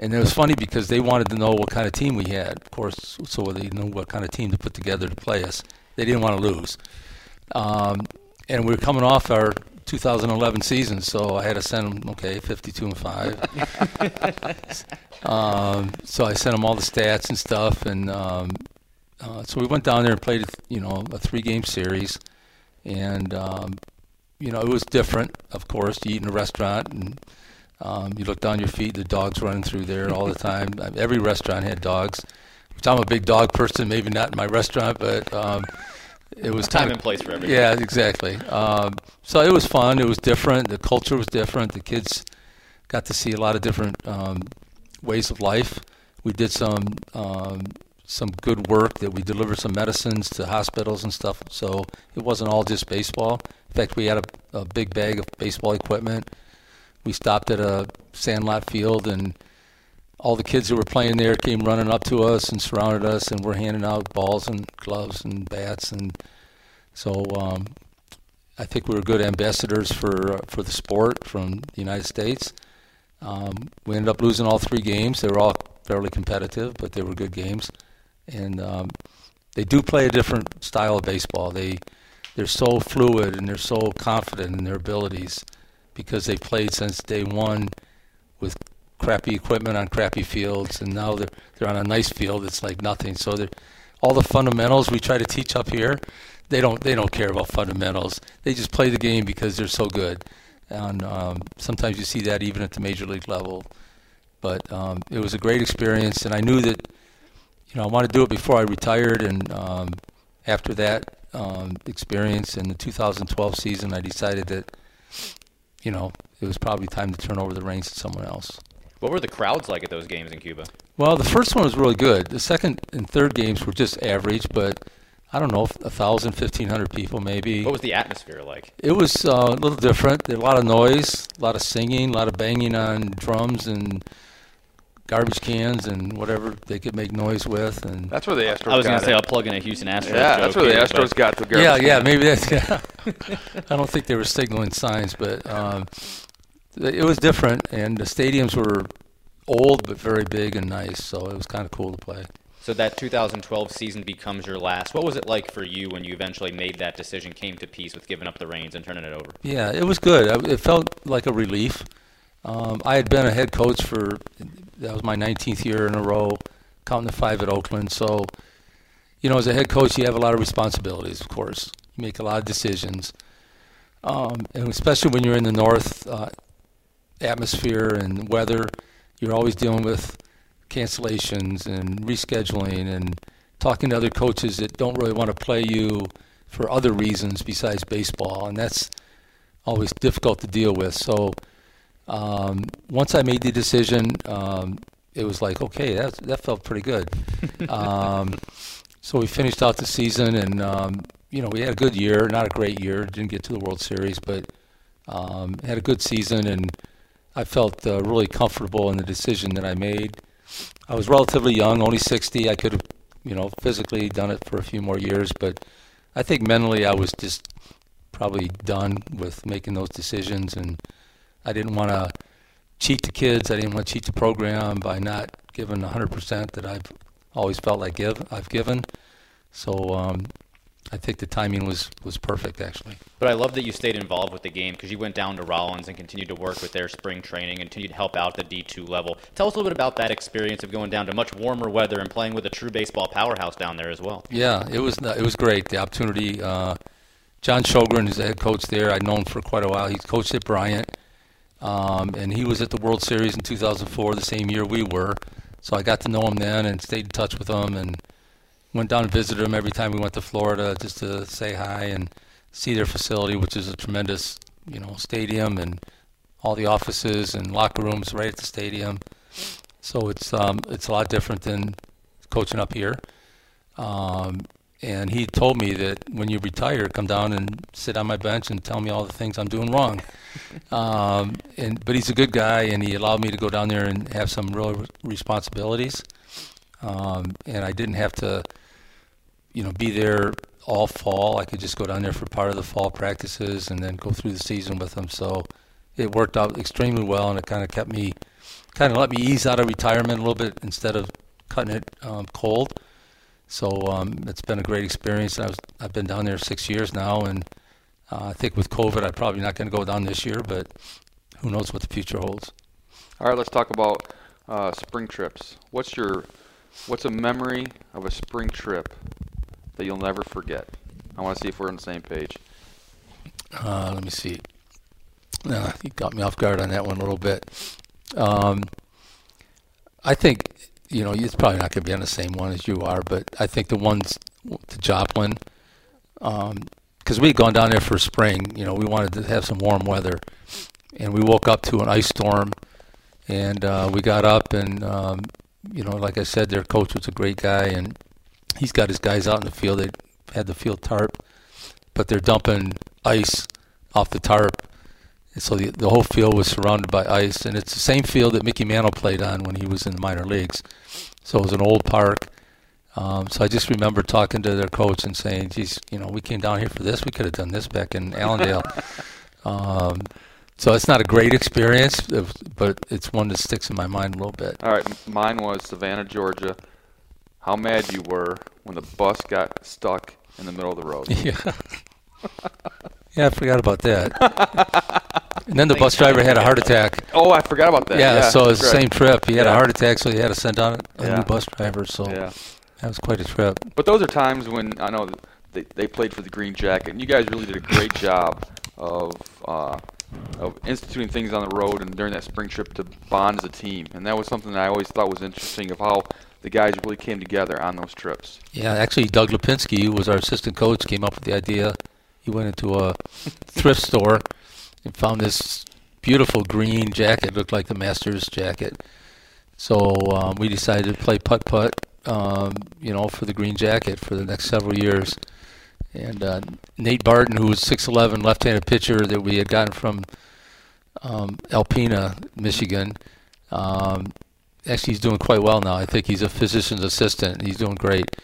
And it was funny because they wanted to know what kind of team we had, of course, so they knew what kind of team to put together to play us. They didn't want to lose. Um, and we were coming off our 2011 season, so I had to send them, okay, 52 and 5. um, so I sent them all the stats and stuff. And um, uh, so we went down there and played, you know, a three game series. And, um, you know, it was different, of course. You eat in a restaurant and um, you look down your feet, the dogs running through there all the time. Every restaurant had dogs. Which I'm a big dog person, maybe not in my restaurant, but um, it was Time and place for everything. Yeah, exactly. Um, so it was fun. It was different. The culture was different. The kids got to see a lot of different um, ways of life. We did some um, some good work. That we delivered some medicines to hospitals and stuff. So it wasn't all just baseball. In fact, we had a, a big bag of baseball equipment. We stopped at a sandlot field and all the kids that were playing there came running up to us and surrounded us, and we're handing out balls and gloves and bats, and so um, I think we were good ambassadors for uh, for the sport from the United States. Um, we ended up losing all three games. They were all fairly competitive, but they were good games, and um, they do play a different style of baseball. They they're so fluid and they're so confident in their abilities because they played since day one with crappy equipment on crappy fields, and now they're they're on a nice field. It's like nothing. So they're all the fundamentals we try to teach up here. They don't they don't care about fundamentals. They just play the game because they're so good. And um, sometimes you see that even at the major league level. But um, it was a great experience, and I knew that you know I wanted to do it before I retired. And um, after that um, experience in the 2012 season, I decided that you know it was probably time to turn over the reins to someone else. What were the crowds like at those games in Cuba? Well, the first one was really good. The second and third games were just average, but I don't know, a thousand, fifteen hundred people maybe. What was the atmosphere like? It was uh, a little different. There was a lot of noise, a lot of singing, a lot of banging on drums and garbage cans and whatever they could make noise with. And That's where the Astros I was going to say. I'll plug in a Houston Astros Yeah, that's where the Astros but- got the garbage yeah, yeah, maybe that's. Yeah. I don't think they were signaling signs, but um, it was different, and the stadiums were old but very big and nice, so it was kind of cool to play. So that 2012 season becomes your last. What was it like for you when you eventually made that decision, came to peace with giving up the reins and turning it over? Yeah, it was good. It felt like a relief. Um, I had been a head coach for that was my 19th year in a row, counting the five at Oakland. So, you know, as a head coach, you have a lot of responsibilities. Of course, you make a lot of decisions, um, and especially when you're in the north uh, atmosphere and weather, you're always dealing with cancellations and rescheduling and talking to other coaches that don't really want to play you for other reasons besides baseball, and that's always difficult to deal with. So um, once I made the decision, um, it was like, okay, that that felt pretty good. um, so we finished out the season, and um, you know we had a good year, not a great year, didn't get to the World Series, but um, had a good season, and I felt uh, really comfortable in the decision that I made. I was relatively young, only 60. I could have, you know, physically done it for a few more years, but I think mentally I was just probably done with making those decisions, and I didn't want to cheat the kids. I didn't want to cheat the program by not giving 100% that I've always felt like give I've given. So um, I think the timing was was perfect, actually. But I love that you stayed involved with the game because you went down to Rollins and continued to work with their spring training and continued to help out at the D2 level. Tell us a little bit about that experience of going down to much warmer weather and playing with a true baseball powerhouse down there as well. Yeah, it was it was great. The opportunity. Uh, John Sjogren is the head coach there. I'd known for quite a while. He's coached at Bryant, um, and he was at the World Series in 2004, the same year we were. So I got to know him then and stayed in touch with him and went down and visited him every time we went to Florida just to say hi and see their facility, which is a tremendous, you know, stadium and all the offices and locker rooms right at the stadium. So it's um, it's a lot different than coaching up here. Um, and he told me that when you retire, come down and sit on my bench and tell me all the things I'm doing wrong. um, and but he's a good guy, and he allowed me to go down there and have some real responsibilities. Um, and I didn't have to, you know, be there all fall. I could just go down there for part of the fall practices and then go through the season with them. So it worked out extremely well, and it kind of kept me, kind of let me ease out of retirement a little bit instead of cutting it um, cold. So um, it's been a great experience. I was, I've been down there six years now, and uh, I think with COVID, I'm probably not going to go down this year, but who knows what the future holds. All right, let's talk about uh, spring trips. What's your what's a memory of a spring trip that you'll never forget? I want to see if we're on the same page. Uh, let me see. Uh, you got me off guard on that one a little bit. Um, I think you know it's probably not going to be on the same one as you are, but I think the ones to Joplin because we had gone down there for spring. You know, we wanted to have some warm weather, and we woke up to an ice storm, and uh, we got up and um, you know, like I said, their coach was a great guy, and he's got his guys out in the field. They had the field tarp, but they're dumping ice off the tarp. And so the, the whole field was surrounded by ice, and it's the same field that Mickey Mantle played on when he was in the minor leagues. So it was an old park. Um, so I just remember talking to their coach and saying, "Geez, you know, we came down here for this. We could have done this back in Allendale." um, so it's not a great experience, but it's one that sticks in my mind a little bit. All right, mine was Savannah, Georgia. How mad you were when the bus got stuck in the middle of the road. Yeah. yeah, I forgot about that. and then the bus driver had a heart attack. Oh, I forgot about that. Yeah, Yeah, so it's the right. same trip. He had a heart attack, so he had to send on a Yeah. new bus driver. So Yeah. that was quite a trip. But those are times when I know they, they played for the Green Jacket, and you guys really did a great job of uh, of instituting things on the road and during that spring trip to bond as a team. And that was something that I always thought was interesting of how the guys really came together on those trips. Yeah, actually, Doug Lipinski, who was our assistant coach, came up with the idea. He went into a thrift store and found this beautiful green jacket, looked like the Masters jacket. So um, we decided to play putt putt, um, you know, for the green jacket for the next several years. And uh, Nate Barton, who was 6'11", left-handed pitcher that we had gotten from um, Alpena, Michigan, um, actually he's doing quite well now. I think he's a physician's assistant. He's doing great.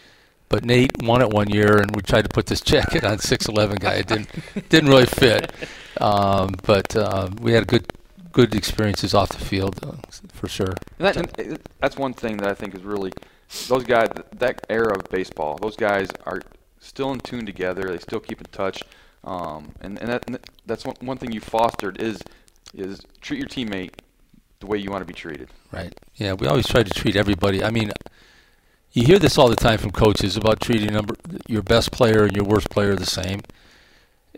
But Nate won it one year, and we tried to put this jacket on 6'11 guy. It didn't didn't really fit. Um, but um, we had good good experiences off the field uh, for sure. That, and that's one thing that I think is really those guys. That era of baseball, those guys are still in tune together. They still keep in touch, um, and and, that, that's one, one thing you fostered is is treat your teammate the way you want to be treated. Right. Yeah, we always try to treat everybody. I mean, you hear this all the time from coaches about treating number your best player and your worst player the same.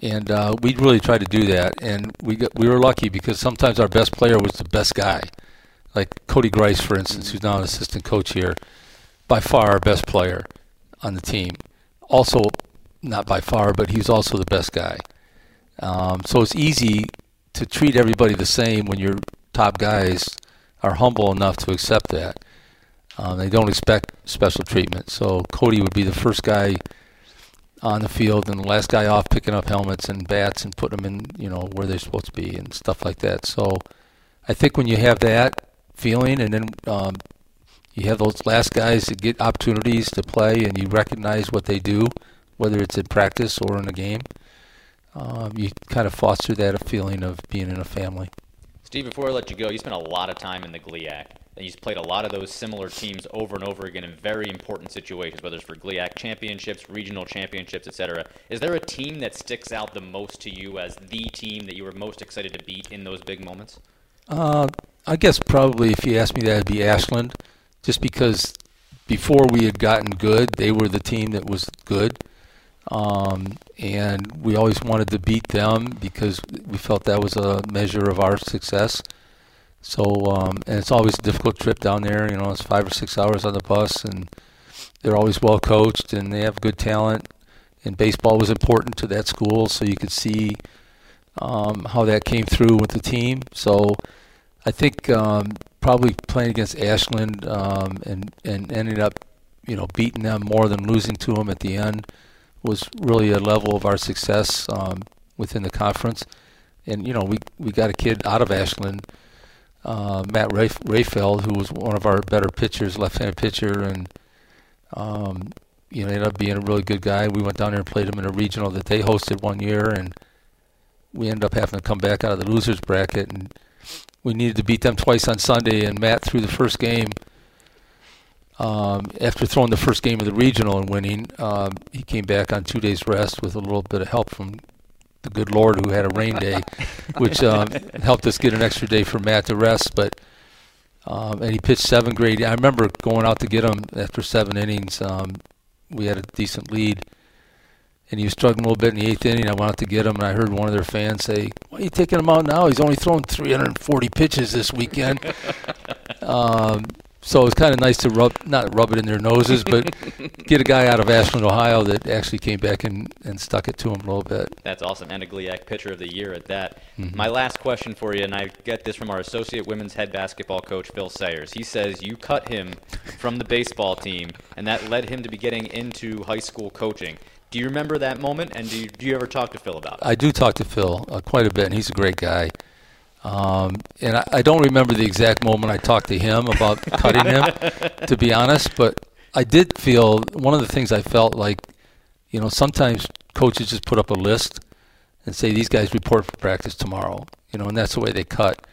And uh, we really try to do that. And we got, we were lucky because sometimes our best player was the best guy. Like Cody Grice, for instance, who's now an assistant coach here, by far our best player on the team. Also, not by far, but he's also the best guy. Um, so it's easy to treat everybody the same when your top guys are humble enough to accept that. Um, they don't expect special treatment. So Cody would be the first guy on the field and the last guy off picking up helmets and bats and putting them in, you know, where they're supposed to be and stuff like that. So I think when you have that feeling and then um, you have those last guys that get opportunities to play and you recognize what they do, whether it's in practice or in a game, um, you kind of foster that feeling of being in a family. Steve, before I let you go, you spent a lot of time in the GLIAC. And you've played a lot of those similar teams over and over again in very important situations, whether it's for GLIAC championships, regional championships, etc. Is there a team that sticks out the most to you as the team that you were most excited to beat in those big moments? Uh, I guess probably if you asked me that, it'd be Ashland, just because before we had gotten good, they were the team that was good. Um, and we always wanted to beat them because we felt that was a measure of our success. So, um, and it's always a difficult trip down there. You know, it's five or six hours on the bus, and they're always well coached, and they have good talent. And baseball was important to that school, so you could see um, how that came through with the team. So, I think um, probably playing against Ashland um, and and ended up, you know, beating them more than losing to them at the end was really a level of our success um, within the conference. And you know, we we got a kid out of Ashland, uh, Matt Rayf- Rayfeld, who was one of our better pitchers, left-handed pitcher, and um, you know, ended up being a really good guy. We went down there and played him in a regional that they hosted one year, and we ended up having to come back out of the losers bracket, and we needed to beat them twice on Sunday. And Matt threw the first game. Um, after throwing the first game of the regional and winning, um, he came back on two days rest with a little bit of help from the good Lord who had a rain day, which um, helped us get an extra day for Matt to rest. But um, and he pitched seven great. I remember going out to get him after seven innings. Um, we had a decent lead, and he was struggling a little bit in the eighth inning. I went out to get him, and I heard one of their fans say, "Why are you taking him out now? He's only thrown 340 pitches this weekend." um, so it's kind of nice to rub, not rub it in their noses, but get a guy out of Ashland, Ohio that actually came back and, and stuck it to him a little bit. That's awesome. And a GLIAC Pitcher of the Year at that. Mhm. My last question for you, and I get this from our associate women's head basketball coach, Phil Sayers. He says you cut him from the baseball team, and that led him to be getting into high school coaching. Do you remember that moment, and do you, do you ever talk to Phil about it? I do talk to Phil uh, quite a bit, and he's a great guy. Um, and I, I don't remember the exact moment I talked to him about cutting him, to be honest. But I did feel one of the things I felt like, you know, sometimes coaches just put up a list and say these guys report for practice tomorrow, you know, and that's the way they cut.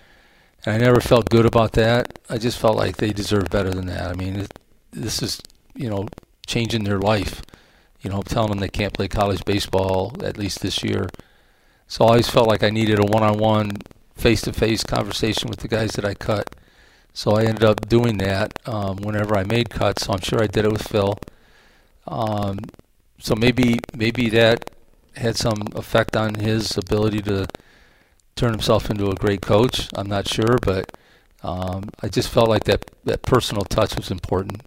And I never felt good about that. I just felt like they deserve better than that. I mean, it, this is, you know, changing their life. You know, telling them they can't play college baseball at least this year. So I always felt like I needed a one-on-one, face-to-face conversation with the guys that I cut. So I ended up doing that um, whenever I made cuts. So I'm sure I did it with Phil. Um, so maybe maybe that had some effect on his ability to turn himself into a great coach. I'm not sure, but um, I just felt like that that personal touch was important.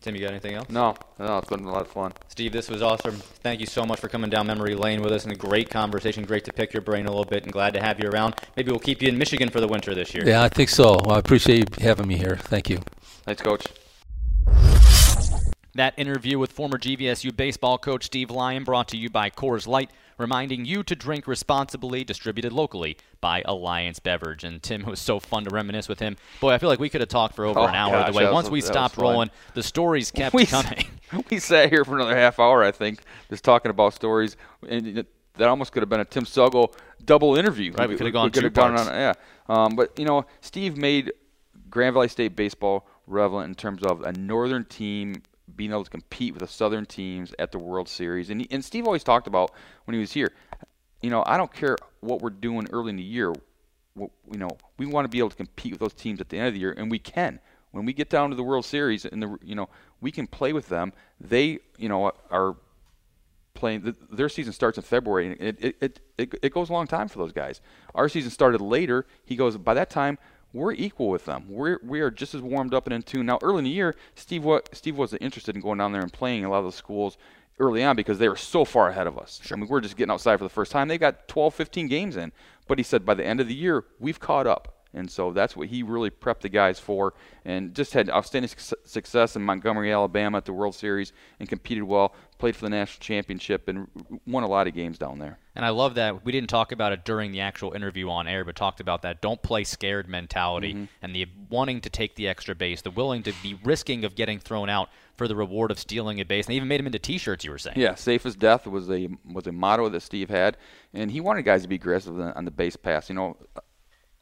Tim, you got anything else? No, no, it's been a lot of fun. Steve, this was awesome. Thank you so much for coming down memory lane with us and a great conversation. Great to pick your brain a little bit and glad to have you around. Maybe we'll keep you in Michigan for the winter this year. Yeah, I think so. Well, I appreciate you having me here. Thank you. Thanks, Coach. That interview with former GVSU baseball coach Steve Lyon brought to you by Coors Light, reminding you to drink responsibly, distributed locally by Alliance Beverage. And Tim, it was so fun to reminisce with him. Boy, I feel like we could have talked for over Oh, an hour. gosh, the way that was- once we stopped rolling, the stories kept we, coming. we sat here for another half hour, I think, just talking about stories. And that almost could have been a Tim Selgo double interview. Right, we could have gone could two have gone parts. on, yeah. Um, but you know, Steve made Grand Valley State baseball relevant in terms of a northern team being able to compete with the southern teams at the World Series. And, and Steve always talked about when he was here. You know, I don't care what we're doing early in the year. You know, we want to be able to compete with those teams at the end of the year, and we can. When we get down to the World Series, and the you know we can play with them. They you know are playing. th their season starts in February, and it, it, it, it goes a long time for those guys. Our season started later. He goes by that time. We're equal with them. We're we are just as warmed up and in tune. Now, early in the year, Steve wa- Steve wasn't interested in going down there and playing a lot of the schools early on because they were so far ahead of us. I mean, we're just getting outside for the first time. They got 12, 15 games in. But he said by the end of the year, we've caught up. And so that's what he really prepped the guys for and just had outstanding suc- success in Montgomery, Alabama at the World Series and competed well, played for the national championship, and won a lot of games down there. And I love that we didn't talk about it during the actual interview on air, but talked about that don't play scared mentality Mm-hmm. and the wanting to take the extra base, the willing to be risking of getting thrown out for the reward of stealing a base. And they even made them into T-shirts. You were saying. Yeah, safe as death was a was a motto that Steve had, and he wanted guys to be aggressive on on the base pass. You know,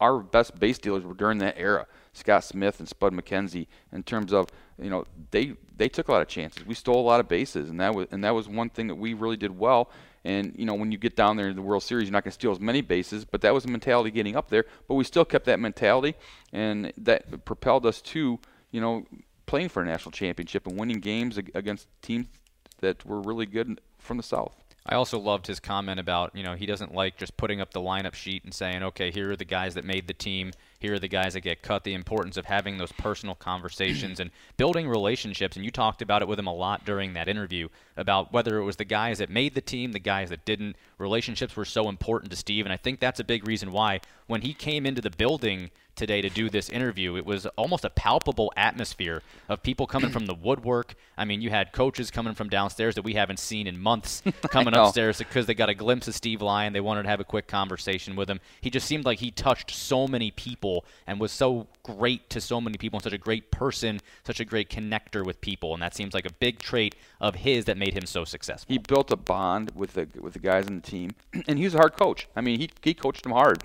our best base dealers were during that era, Scott Smith and Spud McKenzie. In terms of you know, they they took a lot of chances. We stole a lot of bases, and that was and that was one thing that we really did well. And you know, when you get down there in the World Series, you're not going to steal as many bases, but that was the mentality getting up there. But we still kept that mentality, and that propelled us to you know playing for a national championship and winning games against teams that were really good from the South. I also loved his comment about, you know, he doesn't like just putting up the lineup sheet and saying, okay, here are the guys that made the team, here are the guys that get cut. The importance of having those personal conversations and building relationships. And you talked about it with him a lot during that interview about whether it was the guys that made the team, the guys that didn't. Relationships were so important to Steve. And I think that's a big reason why when he came into the building today to do this interview, it was almost a palpable atmosphere of people coming from the woodwork. I mean, you had coaches coming from downstairs that we haven't seen in months coming upstairs because they got a glimpse of Steve Lyon. They wanted to have a quick conversation with him. He just seemed like he touched so many people and was so great to so many people and such a great person, such a great connector with people. And that seems like a big trait of his that made him so successful. He built a bond with the with the guys on the team, and he was a hard coach. I mean, he he coached them hard.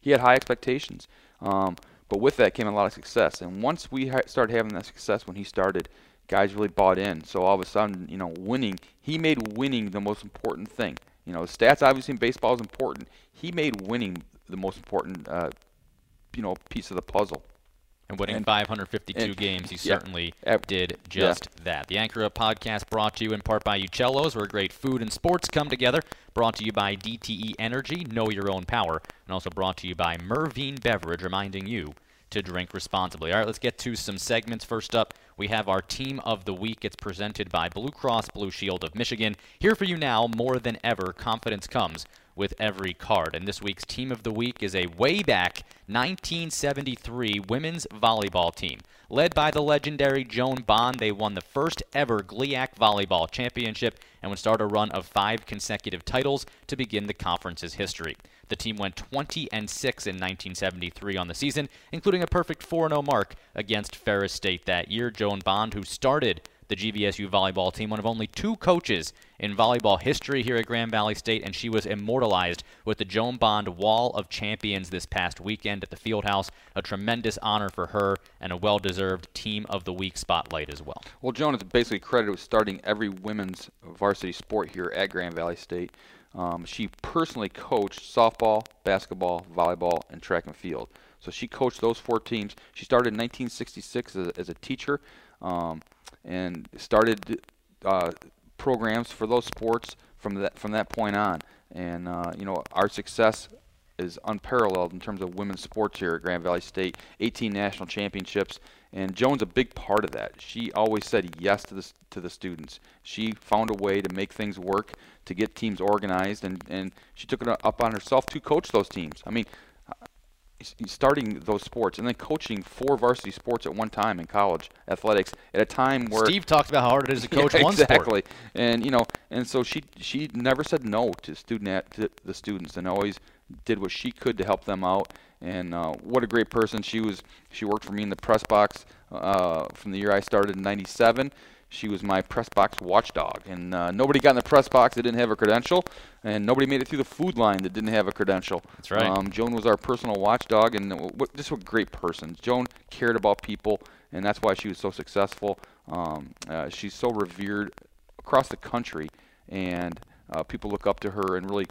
He had high expectations, um, but with that came a lot of success. And once we ha- started having that success, when he started, guys really bought in. So all of a sudden, you know, winning. He made winning the most important thing. You know, stats obviously in baseball is important. He made winning the most important, uh, you know, piece of the puzzle. And winning And- 552 and- games, he yeah. certainly did yeah. just that. The Anchor Up podcast brought to you in part by Uccellos, where great food and sports come together. Brought to you by DTE Energy, know your own power. And also brought to you by Mervine Beverage, reminding you to drink responsibly. All right, let's get to some segments. First up, we have our Team of the Week. It's presented by Blue Cross Blue Shield of Michigan. Here for you now, more than ever, confidence comes with every card. And this week's Team of the Week is a way back 1973 women's volleyball team. Led by the legendary Joan Bond, they won the first ever GLIAC Volleyball Championship and would start a run of five consecutive titles to begin the conference's history. The team went 20 and 6 in 1973 on the season, including a perfect 4-0 mark against Ferris State that year. Joan Bond, who started the GVSU volleyball team, one of only two coaches in volleyball history here at Grand Valley State, and she was immortalized with the Joan Bond Wall of Champions this past weekend at the Fieldhouse. A tremendous honor for her and a well deserved Team of the Week spotlight as well. Well, Joan is basically credited with starting every women's varsity sport here at Grand Valley State. Um, she personally coached softball, basketball, volleyball, and track and field. So she coached those four teams. She started in 1966 as a, as a teacher um, and started uh, programs for those sports from that from that point on. And uh, you know our success is unparalleled in terms of women's sports here at Grand Valley State. 18 national championships, and Joan's a big part of that. She always said yes to the to the students. She found a way to make things work, to get teams organized, and and she took it up on herself to coach those teams. I mean, starting those sports and then coaching four varsity sports at one time in college athletics at a time where Steve talked about how hard it is to coach yeah, one exactly. sport. And you know, and so she she never said no to student to the students and always did what she could to help them out. And uh, what a great person she was. She worked for me in the press box uh, from the year I started in '97 she was my press box watchdog, and uh, nobody got in the press box that didn't have a credential, and nobody made it through the food line that didn't have a credential. That's right. Um, Joan was our personal watchdog, and what, just a great person. Joan cared about people, and that's why she was so successful. Um, uh, she's so revered across the country, and uh, people look up to her, and really,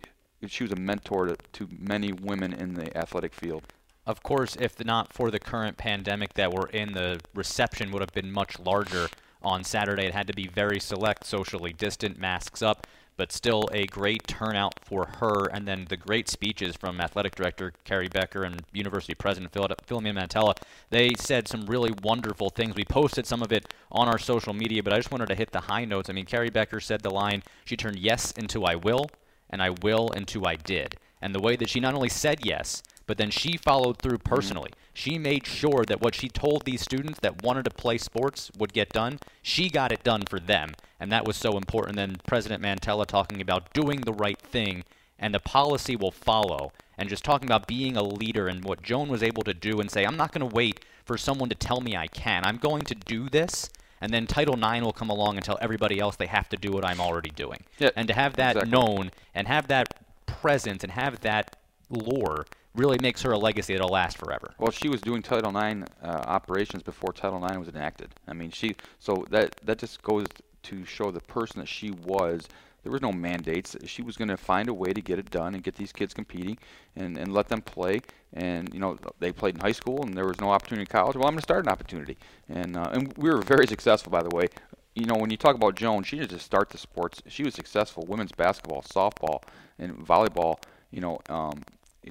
she was a mentor to, to many women in the athletic field. Of course, if not for the current pandemic that we're in, the reception would have been much larger on Saturday. It had to be very select, socially distant, masks up, but still a great turnout for her. And then the great speeches from athletic director Keri Becker and University President Philomena Mantella. They said some really wonderful things. We posted some of it on our social media, but I just wanted to hit the high notes. I mean, Keri Becker said the line, she turned yes into I will, and I will into I did. And the way that she not only said yes, but then she followed through mm-hmm. personally. She made sure that what she told these students that wanted to play sports would get done. She got it done for them, and that was so important. Then President Mantella talking about doing the right thing, and the policy will follow. And just talking about being a leader and what Joan was able to do and say, I'm not going to wait for someone to tell me I can. I'm going to do this and then Title IX will come along and tell everybody else they have to do what I'm already doing. And to have that exactly. known and have that presence and have that lore really makes her a legacy that'll last forever. Well, she was doing Title IX uh, operations before Title IX was enacted. I mean, she so that that just goes to show the person that she was. There was no mandates. She was going to find a way to get it done and get these kids competing and, and let them play. And you know they played in high school and there was no opportunity in college. Well, I'm going to start an opportunity. And uh, and we were very successful, by the way. You know, when you talk about Joan, she didn't just start the sports. She was successful. Women's basketball, softball, and volleyball. You know, um,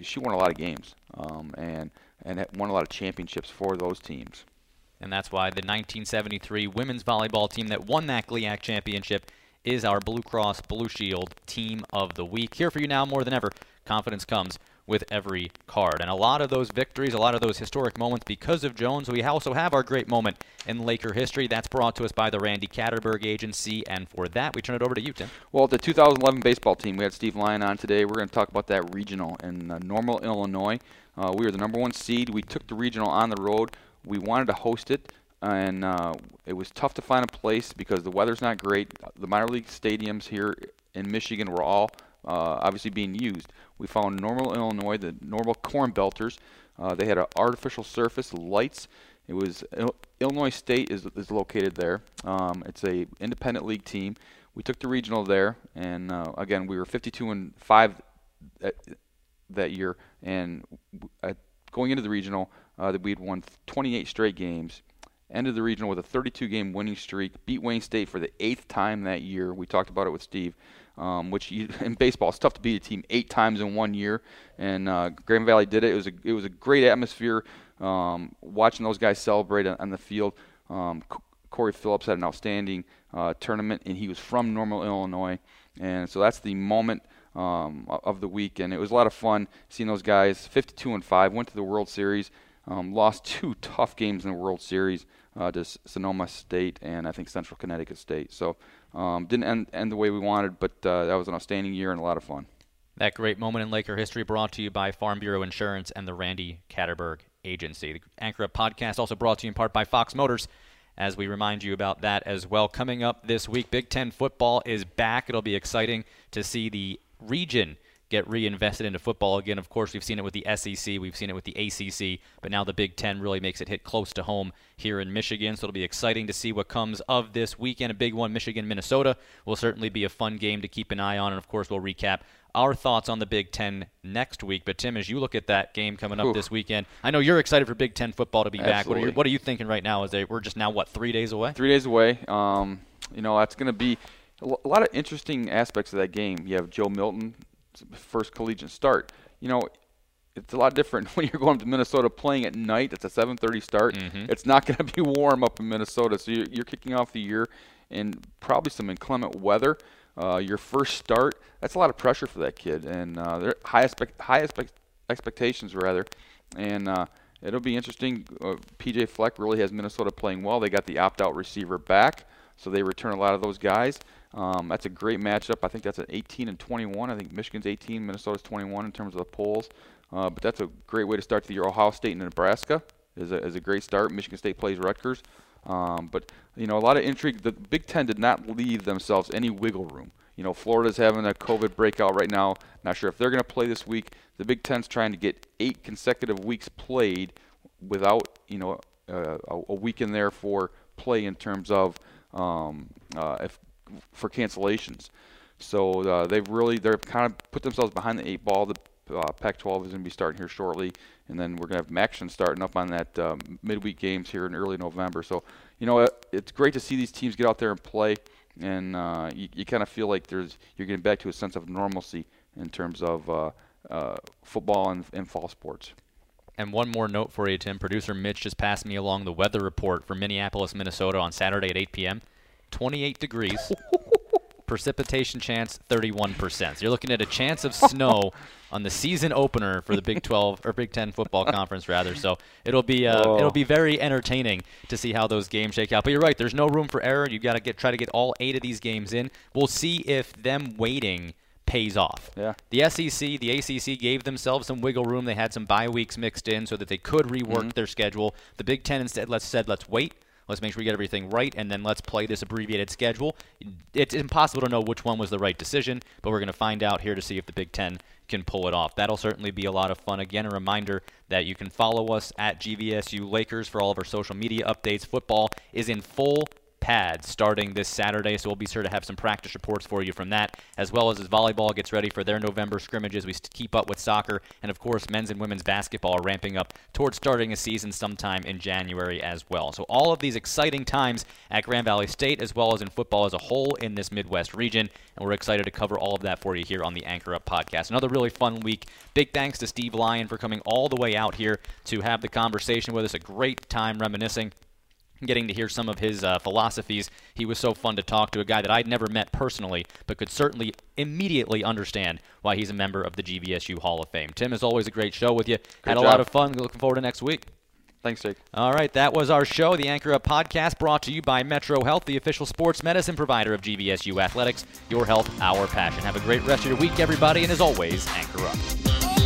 she won a lot of games um, and and won a lot of championships for those teams. And that's why the 1973 women's volleyball team that won that GLIAC championship is our Blue Cross Blue Shield Team of the Week. Here for you now more than ever. Confidence comes with every card. And a lot of those victories, a lot of those historic moments because of Jones. We also have our great moment in Laker history. That's brought to us by the Randy Catterberg Agency. And for that, we turn it over to you, Tim. Well, the 2011 baseball team, we had Steve Lyon on today. We're going to talk about that regional in uh, Normal, Illinois. Uh, we were the number one seed. We took the regional on the road. We wanted to host it and uh, it was tough to find a place because the weather's not great. The minor league stadiums here in Michigan were all obviously being used. We found Normal, Illinois, the Normal Corn Belters. Uh, they had an artificial surface, lights. It was Illinois State is, is located there. Um, it's a independent league team. We took the regional there, and uh, again we were 52 and five that, that year. And uh, going into the regional, uh, we had won 28 straight games. Ended the regional with a 32 game winning streak. Beat Wayne State for the eighth time that year. We talked about it with Steve um, which you, in baseball it's tough to beat a team eight times in one year. And uh, Grand Valley did it. It was a it was a great atmosphere. um, watching those guys celebrate on, on the field. Um, Corey Phillips had an outstanding uh, tournament, and he was from Normal, Illinois, and so that's the moment um, of the week, and it was a lot of fun seeing those guys. 52 and five, went to the World Series, um, lost two tough games in the World Series uh, to Sonoma State and I think Central Connecticut State. So um, didn't end, end the way we wanted, but uh, that was an outstanding year and a lot of fun. That great moment in Laker history brought to you by Farm Bureau Insurance and the Randy Katterberg Agency. The Anchor Up podcast also brought to you in part by Fox Motors as we remind you about that as well. Coming up this week, Big Ten football is back. It'll be exciting to see the region get reinvested into football again. Of course, we've seen it with the SEC, we've seen it with the ACC, but now the Big Ten really makes it hit close to home here in Michigan. So it'll be exciting to see what comes of this weekend. A big one, Michigan, Minnesota, will certainly be a fun game to keep an eye on. And of course, we'll recap our thoughts on the Big Ten next week. But Tim, as you look at that game coming up this weekend, I know you're excited for Big Ten football to be Absolutely. back. What are, you, what are you thinking right now? Is they, we're just now what three days away? Three days away. Um, you know that's going to be a lot of interesting aspects of that game. You have Joe Milton, first collegiate start. You know, it's a lot different when you're going to Minnesota playing at night. It's a 7:30 start. It's not going to be warm up in Minnesota, so you're, you're kicking off the year in probably some inclement weather. Uh, your first start, that's a lot of pressure for that kid, and uh, they're high expect high expect expectations rather, and uh, it'll be interesting. Uh, PJ Fleck really has Minnesota playing well. They got the opt-out receiver back, so they return a lot of those guys. Um, that's a great matchup. I think that's an 18 and 21. I think Michigan's 18, Minnesota's 21 in terms of the polls. Uh, but that's a great way to start the year. Ohio State and Nebraska is a, is a great start. Michigan State plays Rutgers. Um, but you know, a lot of intrigue. The Big Ten did not leave themselves any wiggle room. You know, Florida's having a COVID breakout right now. Not sure if they're going to play this week. The Big Ten's trying to get eight consecutive weeks played without you know uh, a, a week in there for play in terms of um, uh, if for cancellations. So uh, they've really they're kind of put themselves behind the eight ball. The uh, Pac-12 is going to be starting here shortly, and then we're going to have action starting up on that um, midweek games here in early November. So you know it, it's great to see these teams get out there and play, and uh, you, you kind of feel like there's you're getting back to a sense of normalcy in terms of uh, uh, football and, and fall sports. And one more note for you, Tim. Producer Mitch just passed me along the weather report for Minneapolis, Minnesota on Saturday at 8 p.m. 28 degrees. Precipitation chance 31%. So you're looking at a chance of snow on the season opener for the Big 12 or Big 10 football conference rather. So it'll be uh, Oh. it'll be very entertaining to see how those games shake out. But you're right, there's no room for error. You got to get try to get all 8 of these games in. We'll see if them waiting pays off. Yeah. The SEC, the ACC gave themselves some wiggle room. They had some bye weeks mixed in so that they could rework mm-hmm. their schedule. The Big Ten instead let's said let's wait. Let's make sure we get everything right, and then let's play this abbreviated schedule. It's impossible to know which one was the right decision, but we're going to find out here to see if the Big Ten can pull it off. That'll certainly be a lot of fun. Again, a reminder that you can follow us at GVSU Lakers for all of our social media updates. Football is in full pads starting this Saturday, so we'll be sure to have some practice reports for you from that, as well as as volleyball gets ready for their November scrimmages. We keep up with soccer, and of course, men's and women's basketball are ramping up towards starting a season sometime in January as well. So all of these exciting times at Grand Valley State, as well as in football as a whole in this Midwest region, and we're excited to cover all of that for you here on the Anchor Up podcast. Another really fun week. Big thanks to Steve Lyon for coming all the way out here to have the conversation with us. A great time reminiscing getting to hear some of his uh, philosophies. He was so fun to talk to, a guy that I'd never met personally, but could certainly immediately understand why he's a member of the GVSU Hall of Fame. Tim, is always a great show with you. Had a lot of fun. Looking forward to next week. Thanks, Jake. All right, that was our show, the Anchor Up podcast, brought to you by Metro Health, the official sports medicine provider of GVSU Athletics. Your health, our passion. Have a great rest of your week, everybody, and as always, Anchor Up.